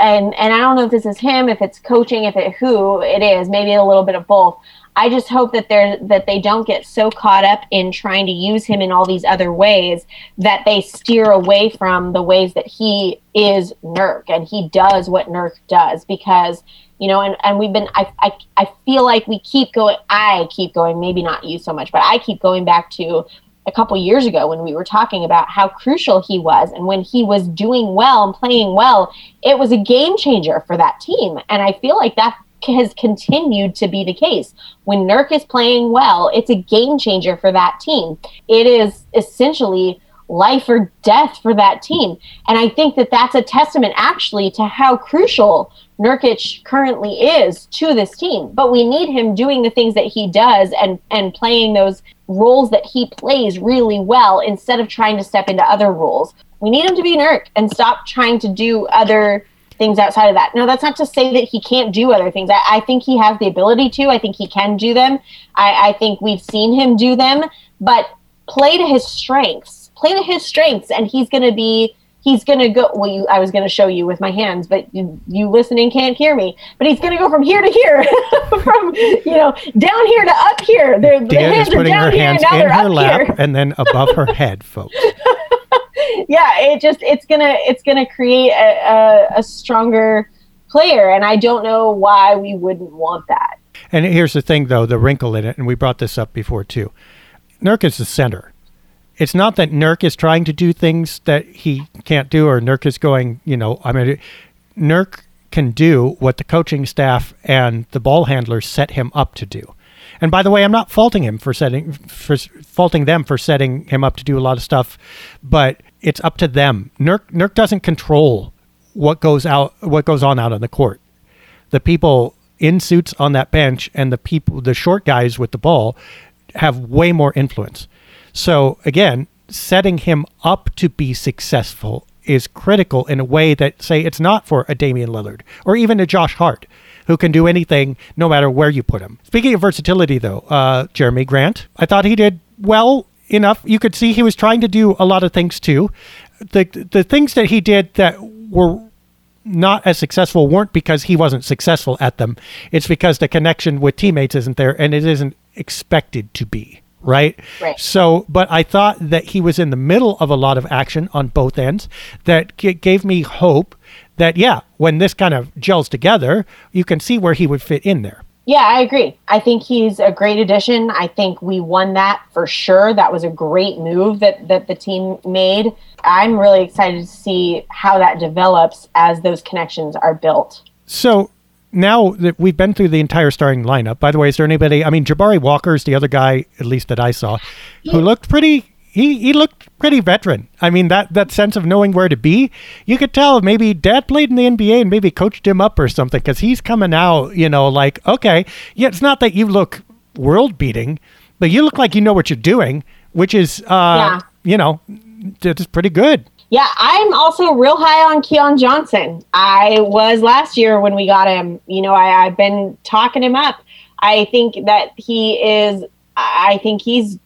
and and I don't know if this is him, if it's coaching, if it who it is, maybe a little bit of both. I just hope that they're that they don't get so caught up in trying to use him in all these other ways that they steer away from the ways that he is Nurk and he does what Nurk does because you know and, and we've been I, I I feel like we keep going I keep going maybe not you so much but I keep going back to a couple years ago when we were talking about how crucial he was and when he was doing well and playing well it was a game changer for that team. And i feel like that has continued to be the case. When nurk is playing well it's a game changer for that team. It is essentially life or death for that team. And i think that that's a testament actually to how crucial Nurkic currently is to this team, but we need him doing the things that he does and and playing those roles that he plays really well instead of trying to step into other roles. We need him to be an Nurk and stop trying to do other things outside of that. No, that's not to say that he can't do other things. I, I think he has the ability to. I think he can do them. I, I think we've seen him do them, but play to his strengths. Play to his strengths, and he's going to be he's going to go well you, i was going to show you with my hands but you, you listening can't hear me but he's going to go from here to here (laughs) from you know down here to up here the, the hands is putting her hands in her lap here. and then above her head (laughs) folks yeah it just it's gonna it's gonna create a, a, a stronger player and i don't know why we wouldn't want that And here's the thing, though, the wrinkle in it, and we brought this up before too. Nurk is the center. It's not that Nurk is trying to do things that he can't do, or Nurk is going, you know, I mean, Nurk can do what the coaching staff and the ball handlers set him up to do. And by the way, I'm not faulting him for setting for faulting them for setting him up to do a lot of stuff, but it's up to them. Nurk Nurk doesn't control what goes out what goes on out on the court. The people in suits on that bench and the people the short guys with the ball have way more influence. So again, setting him up to be successful is critical in a way that say it's not for a Damian Lillard or even a Josh Hart who can do anything no matter where you put him. Speaking of versatility, though, uh, Jerami Grant, I thought he did well enough. You could see he was trying to do a lot of things too. The the things that he did that were not as successful weren't because he wasn't successful at them. It's because the connection with teammates isn't there and it isn't expected to be. Right? Right. So, but I thought that he was in the middle of a lot of action on both ends that g- gave me hope that, yeah, when this kind of gels together, you can see where he would fit in there. Yeah, I agree. I think he's a great addition. I think we won that for sure. That was a great move that that the team made. I'm really excited to see how that develops as those connections are built. So now that we've been through the entire starting lineup, by the way, is there anybody? I mean, Jabari Walker's the other guy, at least that I saw, who looked pretty. He, he looked pretty veteran. I mean that that sense of knowing where to be. You could tell maybe dad played in the NBA and maybe coached him up or something because he's coming out. You know, like okay, yeah. It's not that you look world beating, but you look like you know what you're doing, which is uh, Yeah. you know, it's pretty good. Yeah, I'm also real high on Keon Johnson. I was last year when we got him. You know, I, I've been talking him up. I think that he is. I think he's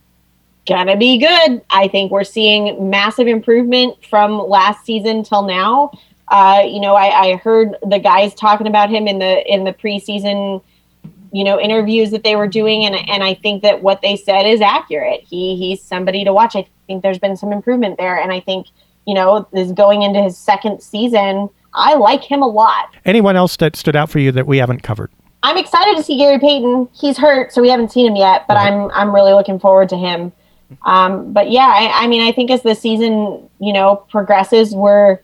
gonna be good. I think we're seeing massive improvement from last season till now. Uh, you know, I, I heard the guys talking about him in the in the preseason, you know, interviews that they were doing, and and I think that what they said is accurate. He he's somebody to watch. I think there's been some improvement there, and I think you know is going into his second season. I like him a lot. Anyone else that stood out for you that we haven't covered? I'm excited to see Gary Payton. He's hurt, so we haven't seen him yet, but Right. I'm I'm really looking forward to him. Um, but yeah, I, I mean, I think as the season you know progresses, we're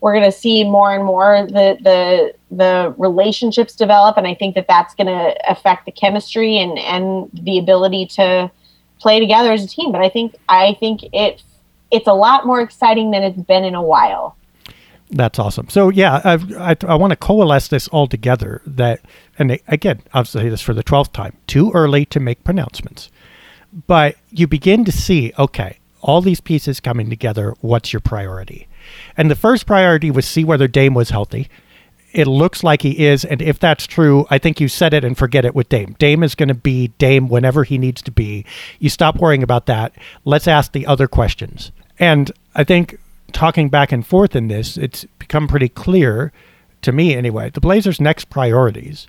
we're going to see more and more the the the relationships develop, and I think that that's going to affect the chemistry and and the ability to play together as a team. But I think I think it it's a lot more exciting than it's been in a while. That's awesome. So yeah, I've, I I want to coalesce this all together. That and again, I'll say this for the twelfth time. Too early to make pronouncements, but you begin to see okay, all these pieces coming together. What's your priority? And the first priority was see whether Dame was healthy. It looks like he is, and if that's true, I think you said it and forget it with Dame. Dame is going to be Dame whenever he needs to be. You stop worrying about that. Let's ask the other questions. And I think talking back and forth in this, it's become pretty clear to me anyway. The Blazers' next priorities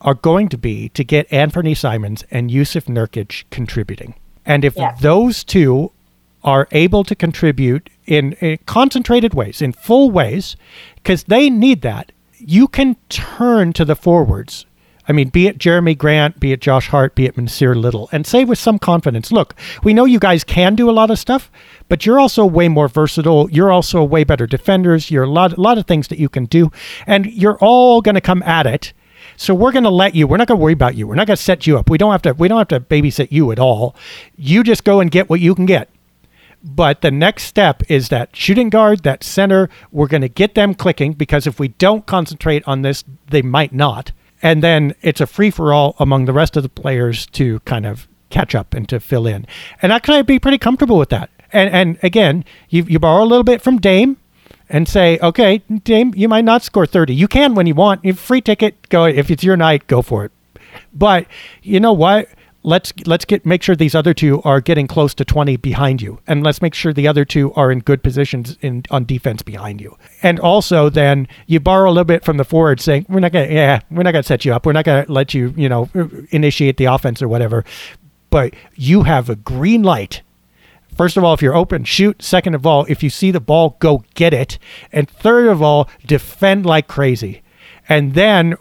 are going to be to get Anfernee Simons and Jusuf Nurkic contributing. And if Yeah. those two are able to contribute in, in concentrated ways, in full ways, because they need that, you can turn to the forwards. I mean, be it Jerami Grant, be it Josh Hart, be it Nassir Little, and say with some confidence, look, we know you guys can do a lot of stuff, but you're also way more versatile. You're also way better defenders. You're a lot, a lot of things that you can do, and you're all going to come at it. So we're going to let you. We're not going to worry about you. We're not going to set you up. We don't have to. We don't have to babysit you at all. You just go and get what you can get. But the next step is that shooting guard, that center, we're going to get them clicking because if we don't concentrate on this, they might not. And then it's a free for all among the rest of the players to kind of catch up and to fill in. And I of be pretty comfortable with that. And and again, you you borrow a little bit from Dame and say, okay, Dame, you might not score 30. You can when you want. If free ticket, go. If it's your night, go for it. But you know what? Let's let's get make sure these other two are getting close to 20 behind you, and let's make sure the other two are in good positions in on defense behind you. And also, then you borrow a little bit from the forward, saying we're not gonna yeah we're not gonna set you up, we're not gonna let you you know initiate the offense or whatever, but you have a green light First of all, if you're open, shoot. Second of all, if you see the ball, go get it. And third of all, defend like crazy. And then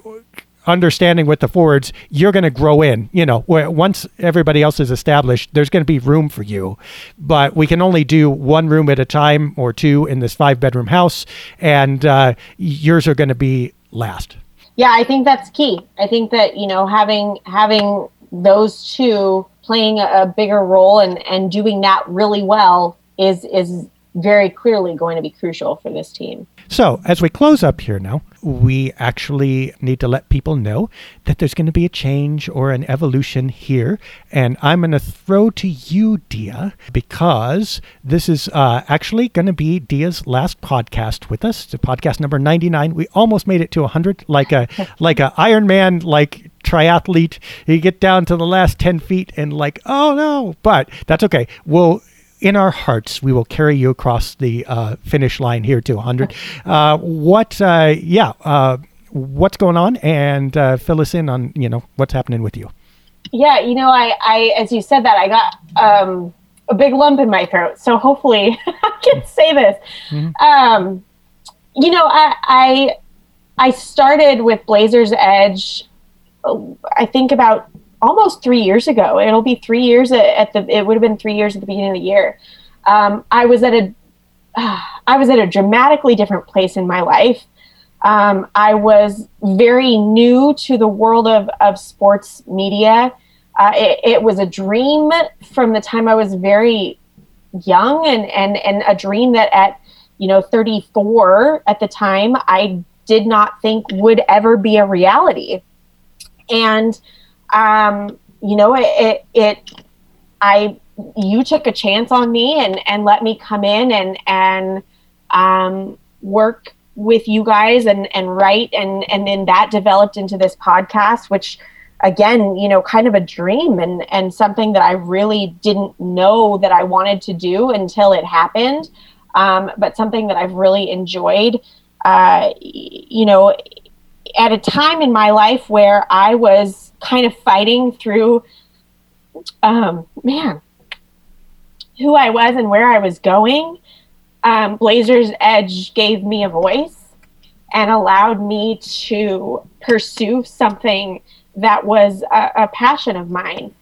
understanding with the forwards, you're going to grow in. You know, once everybody else is established, there's going to be room for you. But we can only do one room at a time or two in this five bedroom house, and uh, yours are going to be last. Yeah, I think that's key. I think that you know having having those two playing a bigger role and and doing that really well is is very clearly going to be crucial for this team. So, as we close up here now, we actually need to let people know that there's going to be a change or an evolution here. And I'm going to throw to you, Dia, because this is uh, actually going to be Dia's last podcast with us. It's podcast number 99. We almost made it to 100, like a (laughs) like a Ironman, like triathlete. You get down to the last 10 feet and like, oh no, but that's okay. We'll in our hearts, we will carry you across the uh, finish line here to 100. Uh, what, uh, yeah, uh, what's going on? And uh, fill us in on, you know, what's happening with you. Yeah, you know, I, I as you said that, I got um, a big lump in my throat. So hopefully (laughs) I can say this. Mm-hmm. Um, you know, I, I, I started with Blazers Edge, I think about almost three years ago. It'll be three years at, the. It would have been three years at the beginning of the year. Um, I was at a. Uh, (sighs) I was at a dramatically different place in my life. Um, I was very new to the world of, of sports media. Uh, it, it, was a dream from the time I was very young, and, and, and a dream that at you know 34 at the time I did not think would ever be a reality. And um, you know, it, it, it, I, you took a chance on me and, and let me come in and, and, um, work with you guys and, and write. And, and then that developed into this podcast, which again, you know, kind of a dream and, and something that I really didn't know that I wanted to do until it happened. Um, but something that I've really enjoyed. Uh, you know, at a time in my life where I was kind of fighting through, um, man, who I was and where I was going, um, Blazers Edge gave me a voice and allowed me to pursue something that was a, a passion of mine.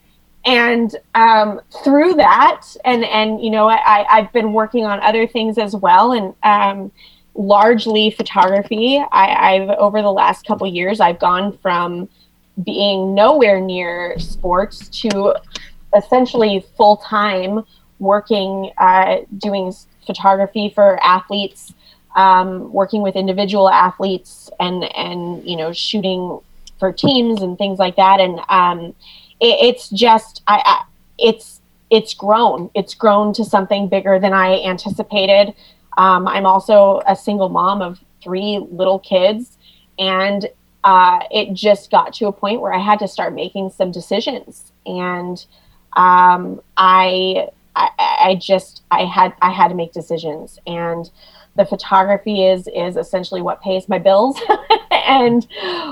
And um, through that, and and you know, I, I've been working on other things as well, and um, largely photography. I, I've over the last couple years, I've gone from being nowhere near sports to essentially full time working, uh, doing photography for athletes, um, working with individual athletes, and and you know shooting for teams and things like that. And um, it, it's just I, I it's it's grown. It's grown to something bigger than I anticipated. Um, I'm also a single mom of three little kids, and uh, it just got to a point where I had to start making some decisions, and um, I, I, I just I had I had to make decisions, and the photography is is essentially what pays my bills, (laughs) and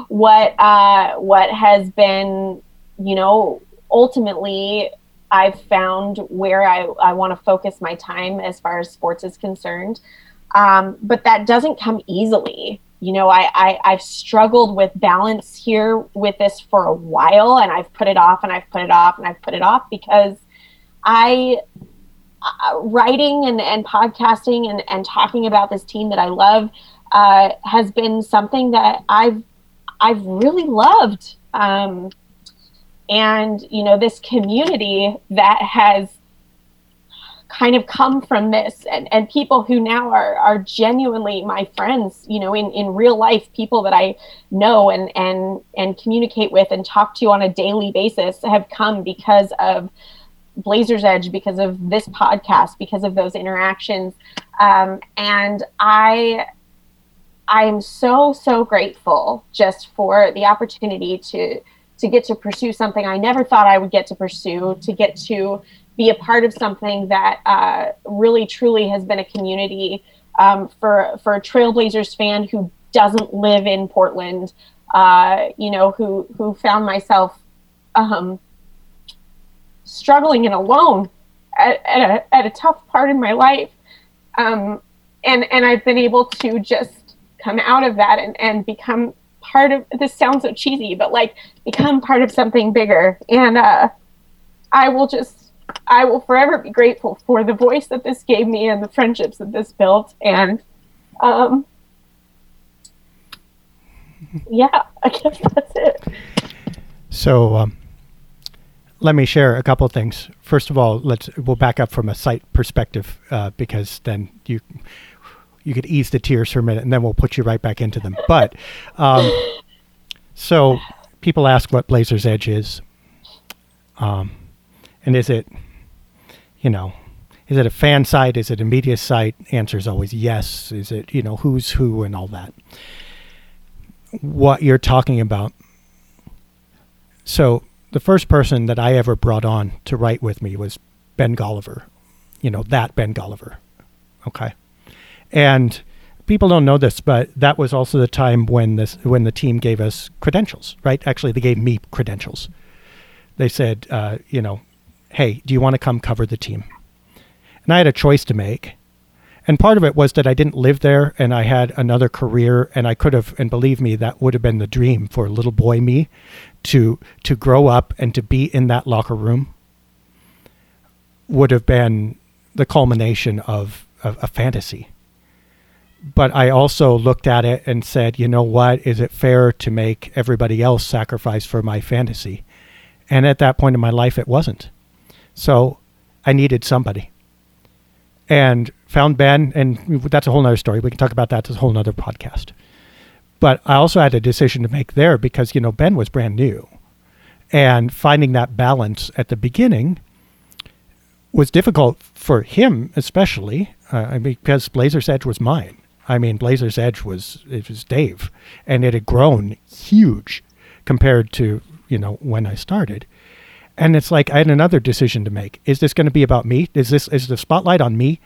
what uh, what has been you know ultimately I've found where I, I want to focus my time as far as sports is concerned. Um, but that doesn't come easily you know I, I i've struggled with balance here with this for a while and i've put it off and i've put it off and i've put it off because i uh, writing and, and podcasting and, and talking about this team that i love uh, has been something that i've i've really loved. Um, and you know this community that has kind of come from this and, and people who now are, are genuinely my friends, you know, in, in real life, people that I know and, and, and communicate with and talk to on a daily basis have come because of Blazers Edge, because of this podcast, because of those interactions. Um, and I, I'm so, so grateful just for the opportunity to, to get to pursue something I never thought I would get to pursue, to get to be a part of something that uh, really truly has been a community um, for for a Trailblazers fan who doesn't live in Portland. Uh, you know, who who found myself um, struggling and alone at, at, a, at a tough part in my life. Um, and and I've been able to just come out of that and, and become part of this sounds so cheesy, but like become part of something bigger. And uh, I will just, I will forever be grateful for the voice that this gave me and the friendships that this built. And um, yeah, (laughs) I guess that's it. So, um, let me share a couple things. First of all, let's we'll back up from a site perspective uh, because then you you could ease the tears for a minute, and then we'll put you right back into them. But um, so people ask what Blazers Edge is, um, and is it, you know, is it a fan site? Is it a media site? Answer is always yes. Is it you know who's who and all that. What you're talking about. So the first person that I ever brought on to write with me was Ben Golliver. You know, that Ben Golliver. Okay. And people don't know this, but that was also the time when this when the team gave us credentials, right? Actually, they gave me credentials. They said, uh, you know, hey, do you want to come cover the team? And I had a choice to make. And part of it was that I didn't live there and I had another career and I could have and believe me that would have been the dream for little boy me to to grow up and to be in that locker room would have been the culmination of, of a fantasy. But I also looked at it and said, you know what? Is it fair to make everybody else sacrifice for my fantasy? And at that point in my life, it wasn't. So I needed somebody. And found Ben, and that's a whole nother story. We can talk about that. That's a whole nother podcast. But I also had a decision to make there because, you know, Ben was brand new. And finding that balance at the beginning was difficult for him, especially uh, because Blazers Edge was mine. I mean, Blazers Edge was it was Dave, and it had grown huge compared to you know when I started. And it's like I had another decision to make. Is this going to be about me? Is this is the spotlight on me?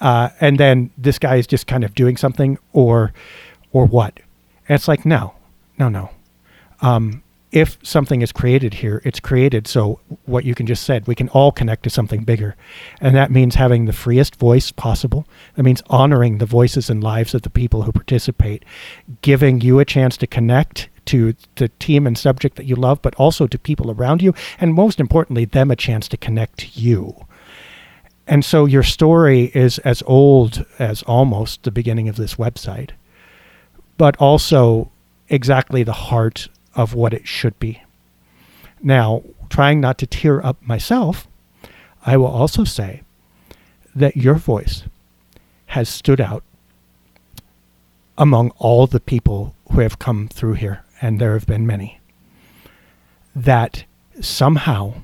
Uh, and then this guy is just kind of doing something, or or what? And it's like, no, no, no. Um, if something is created here, it's created so what you can just said, we can all connect to something bigger. And that means having the freest voice possible. That means honoring the voices and lives of the people who participate, giving you a chance to connect to the team and subject that you love, but also to people around you. And most importantly, them a chance to connect to you. And so your story is as old as almost the beginning of this website but also exactly the heart of what it should be. Now, trying not to tear up myself, I will also say that your voice has stood out among all the people who have come through here, and there have been many, that somehow,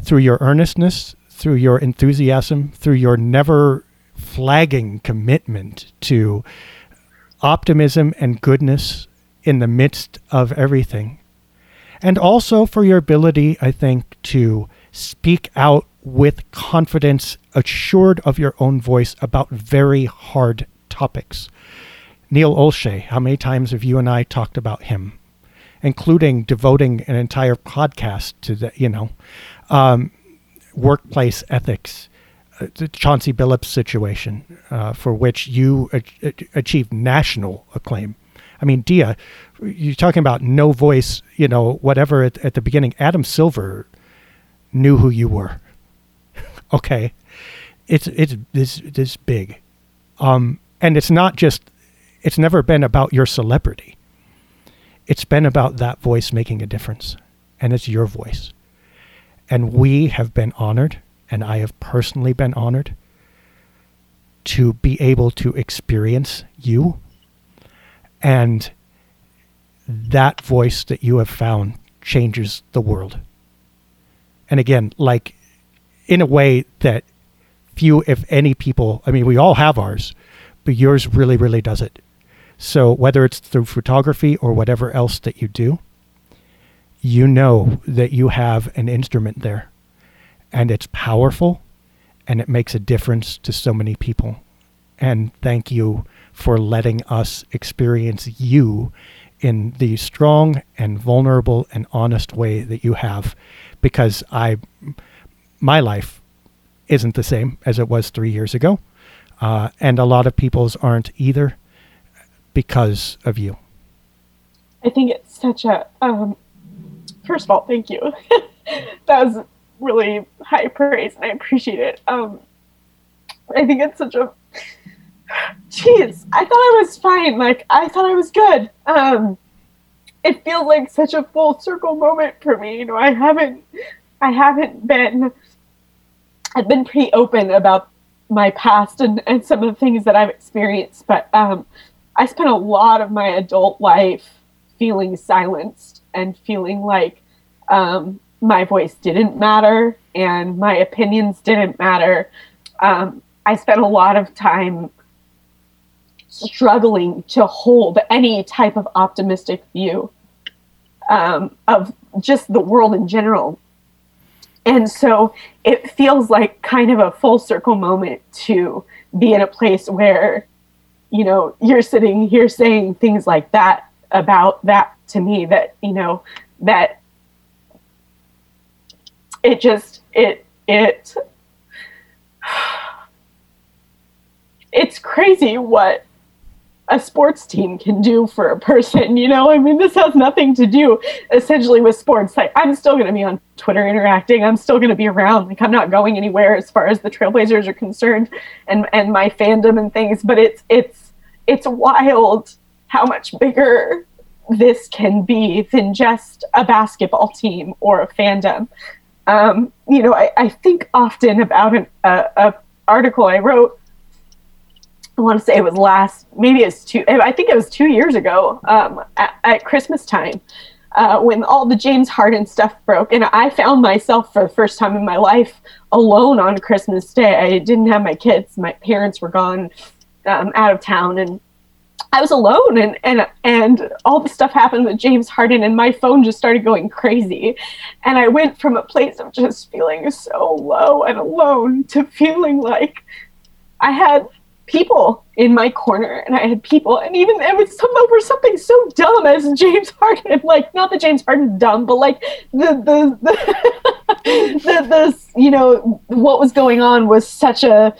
through your earnestness, through your enthusiasm, through your never flagging commitment to optimism and goodness in the midst of everything. And also for your ability, I think, to speak out with confidence, assured of your own voice about very hard topics. Neil Olshey, how many times have you and I talked about him, including devoting an entire podcast to the, you know, um, workplace ethics the Chauncey Billups situation, uh, for which you a- achieved national acclaim. I mean, Dia, you're talking about no voice, you know, whatever at, at the beginning. Adam Silver knew who you were. (laughs) okay, it's it's this this big, um, and it's not just. It's never been about your celebrity. It's been about that voice making a difference, and it's your voice. And we have been honored and I have personally been honored to be able to experience you and that voice that you have found changes the world. And again, like in a way that few, if any people, I mean, we all have ours, but yours really, really does it. So whether it's through photography or whatever else that you do, you know that you have an instrument there and it's powerful and it makes a difference to so many people. And thank you for letting us experience you in the strong and vulnerable and honest way that you have because I my life isn't the same as it was 3 years ago. Uh, and a lot of people's aren't either because of you. I think it's such a um, first of all, thank you. (laughs) that was really high praise, and I appreciate it. Um, I think it's such a jeez. I thought I was fine. Like I thought I was good. Um, it feels like such a full circle moment for me. You know, I haven't, I haven't been. I've been pretty open about my past and, and some of the things that I've experienced, but um, I spent a lot of my adult life feeling silenced and feeling like um, my voice didn't matter and my opinions didn't matter. Um, I spent a lot of time struggling to hold any type of optimistic view um, of just the world in general. And so it feels like kind of a full circle moment to be in a place where, you know, you're sitting here saying things like that about that to me that, you know, that it just, it, it, (sighs) it's crazy what a sports team can do for a person you know? I mean this has nothing to do essentially with sports. Like i'm still going to be on twitter interacting. I'm still going to be around. Like i'm not going anywhere as far as the trailblazers are concerned and and my fandom and things but it's it's it's wild how much bigger this can be than just a basketball team or a fandom um, you know I, I think often about an a, article i wrote I want to say it was last, maybe it's two, I think it was two years ago um, at, at, Christmas time uh, when all the James Harden stuff broke. And I found myself for the first time in my life alone on Christmas Day. I didn't have my kids, my parents were gone um, out of town, and I was alone. And, and, and all the stuff happened with James Harden, and my phone just started going crazy. And I went from a place of just feeling so low and alone to feeling like I had people in my corner and I had people and even it was some over something so dumb as James Harden (laughs) like not that James Harden's dumb but like the the the, (laughs) the, the you know what was going on was such a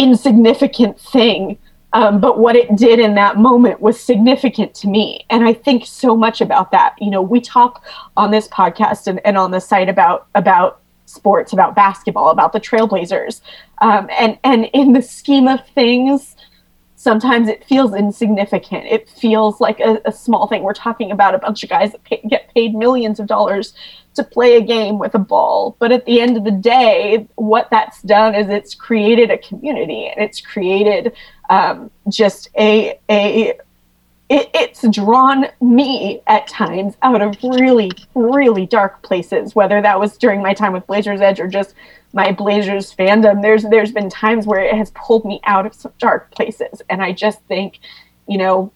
insignificant thing um, but what it did in that moment was significant to me and i think so much about that you know we talk on this podcast and, and on the site about about sports, about basketball, about the Trailblazers. Um, and, and in the scheme of things, sometimes it feels insignificant. It feels like a, a small thing. We're talking about a bunch of guys that pay, get paid millions of dollars to play a game with a ball. But at the end of the day, what that's done is it's created a community and it's created um, just a, a it, it's drawn me at times out of really, really dark places, whether that was during my time with Blazers Edge or just my Blazers fandom. There's there's been times where it has pulled me out of some dark places. And I just think, you know,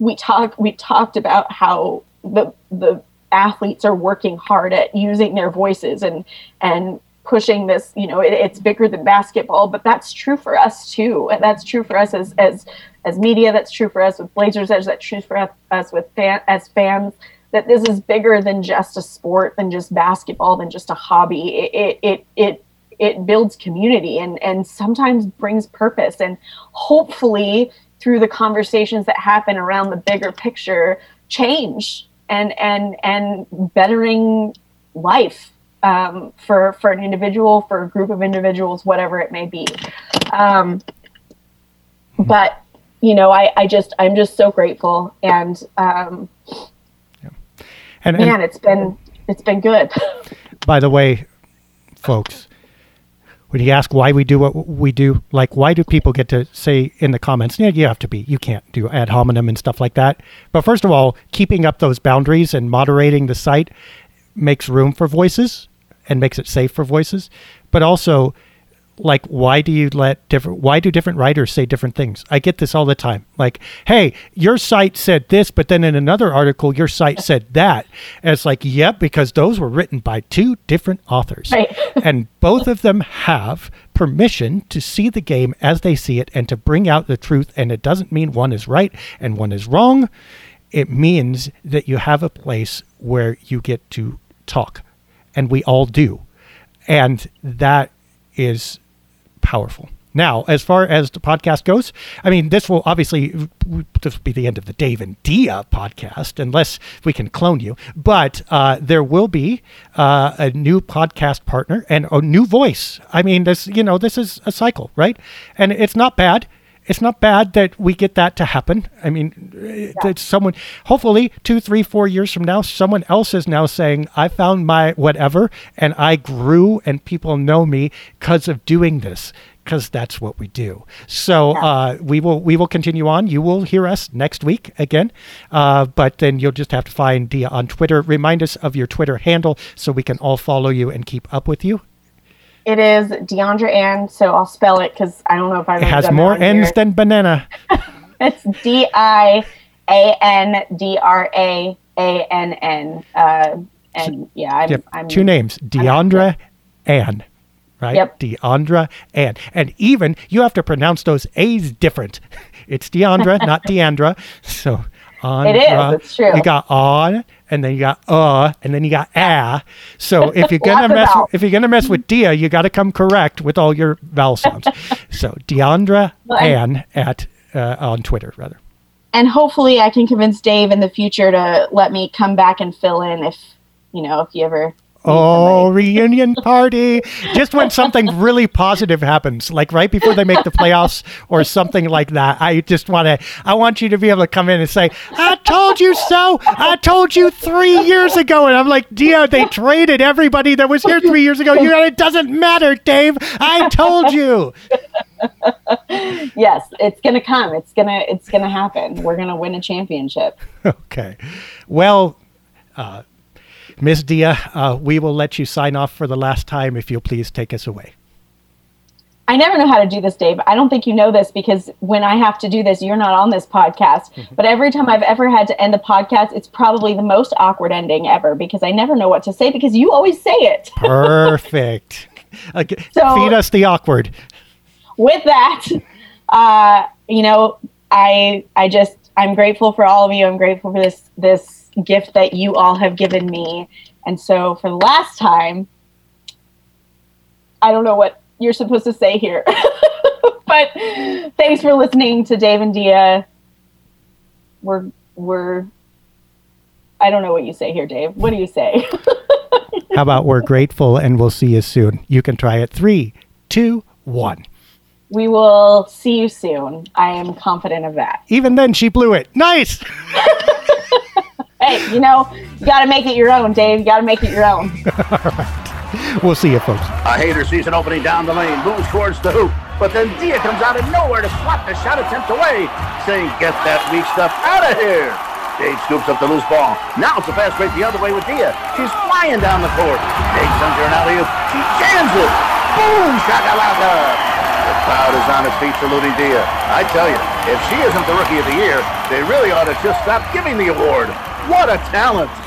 we talk we talked about how the the athletes are working hard at using their voices and and pushing this you know it, it's bigger than basketball but that's true for us too. And that's true for us as as as media that's true for us with blazers edge that's true for us with fan, as fans that this is bigger than just a sport than just basketball than just a hobby. It it it, it it builds community and and sometimes brings purpose. And hopefully through the conversations that happen around the bigger picture change and and and bettering life um, for for an individual, for a group of individuals, whatever it may be. Um, but you know, I, I just I'm just so grateful, and um, yeah. and, man, and, it's been it's been good. (laughs) By the way, folks, when you ask why we do what we do, like why do people get to say in the comments, yeah, you have to be, you can't do ad hominem and stuff like that. But first of all, keeping up those boundaries and moderating the site makes room for voices and makes it safe for voices, but also like why do you let different why do different writers say different things? I get this all the time. Like hey your site said this but then in another article your site said that. And it's like yep because those were written by two different authors. Right. (laughs) and both of them have permission to see the game as they see it and to bring out the truth. And it doesn't mean one is right and one is wrong. It means that you have a place where you get to talk. And we all do. And that is powerful. Now, as far as the podcast goes, I mean, this will obviously this will be the end of the Dave and Dia podcast, unless we can clone you. But uh, there will be uh, a new podcast partner and a new voice. I mean, this you know this is a cycle, right? And it's not bad it's not bad that we get that to happen. I mean, yeah. that someone, hopefully, two, three, four years from now, someone else is now saying, "I found my whatever, and I grew, and people know me because of doing this." Because that's what we do. So yeah. uh, we will we will continue on. You will hear us next week again, uh, but then you'll just have to find Dia on Twitter. Remind us of your Twitter handle so we can all follow you and keep up with you. It is Diandra Ann, so I'll spell it because I don't know if I've. It has more N's than banana. (laughs) it's D I A N D R A A N N. Uh, and yeah, I'm, yep. I'm, two names, Diandra Ann, right? Yep. Diandra Ann, and even you have to pronounce those A's different. (laughs) It's Diandra, not (laughs) Deandra. So on. It is. It's true. You got on, and then you got uh, and then you got ah. So if you're gonna mess, with, if you're gonna mess with Dia, you got to come correct with all your vowel sounds. (laughs) so Deandra well, Ann at uh, on Twitter rather. And hopefully, I can convince Dave in the future to let me come back and fill in if you know if you ever Oh, reunion party. Just when something really positive happens, like right before they make the playoffs or something like that. I just want to, I want you to be able to come in and say, I told you so. I told you three years ago. And I'm like, Dio, they traded everybody that was here three years ago. You know, It doesn't matter, Dave. I told you. yes, it's going to come. It's going to, it's going to happen. We're going to win a championship. (laughs) Okay. Well, uh, Miss Dia, uh, we will let you sign off for the last time if you'll please take us away. I never know how to do this, Dave. I don't think you know this because when I have to do this, you're not on this podcast. Mm-hmm. But every time I've ever had to end the podcast, it's probably the most awkward ending ever because I never know what to say because you always say it. (laughs) Perfect. Okay. So, Feed us the awkward. With that, uh, you know, I I just I'm grateful for all of you. I'm grateful for this this gift that you all have given me. And so for the last time, I don't know what you're supposed to say here. (laughs) but thanks for listening to Dave and Dia. We're we're I don't know what you say here, Dave. What do you say? (laughs) How about we're grateful and we'll see you soon. You can try it. Three, two, one. We will see you soon. I am confident of that. Even then, she blew it. Nice. (laughs) hey, you know, you got to make it your own, Dave. You got to make it your own. (laughs) All right. We'll see you, folks. A hater sees an opening down the lane, moves towards the hoop, but then Dia comes out of nowhere to swat the shot attempt away, saying, Get that weak stuff out of here. Dave scoops up the loose ball. Now it's a fast break the other way with Dia. She's flying down the court. Dave sends her an alley-oop. She jams it. Boom! Shakalaka! The crowd is on its feet saluting Dia. I tell you, if she isn't the Rookie of the Year, they really ought to just stop giving the award. What a talent!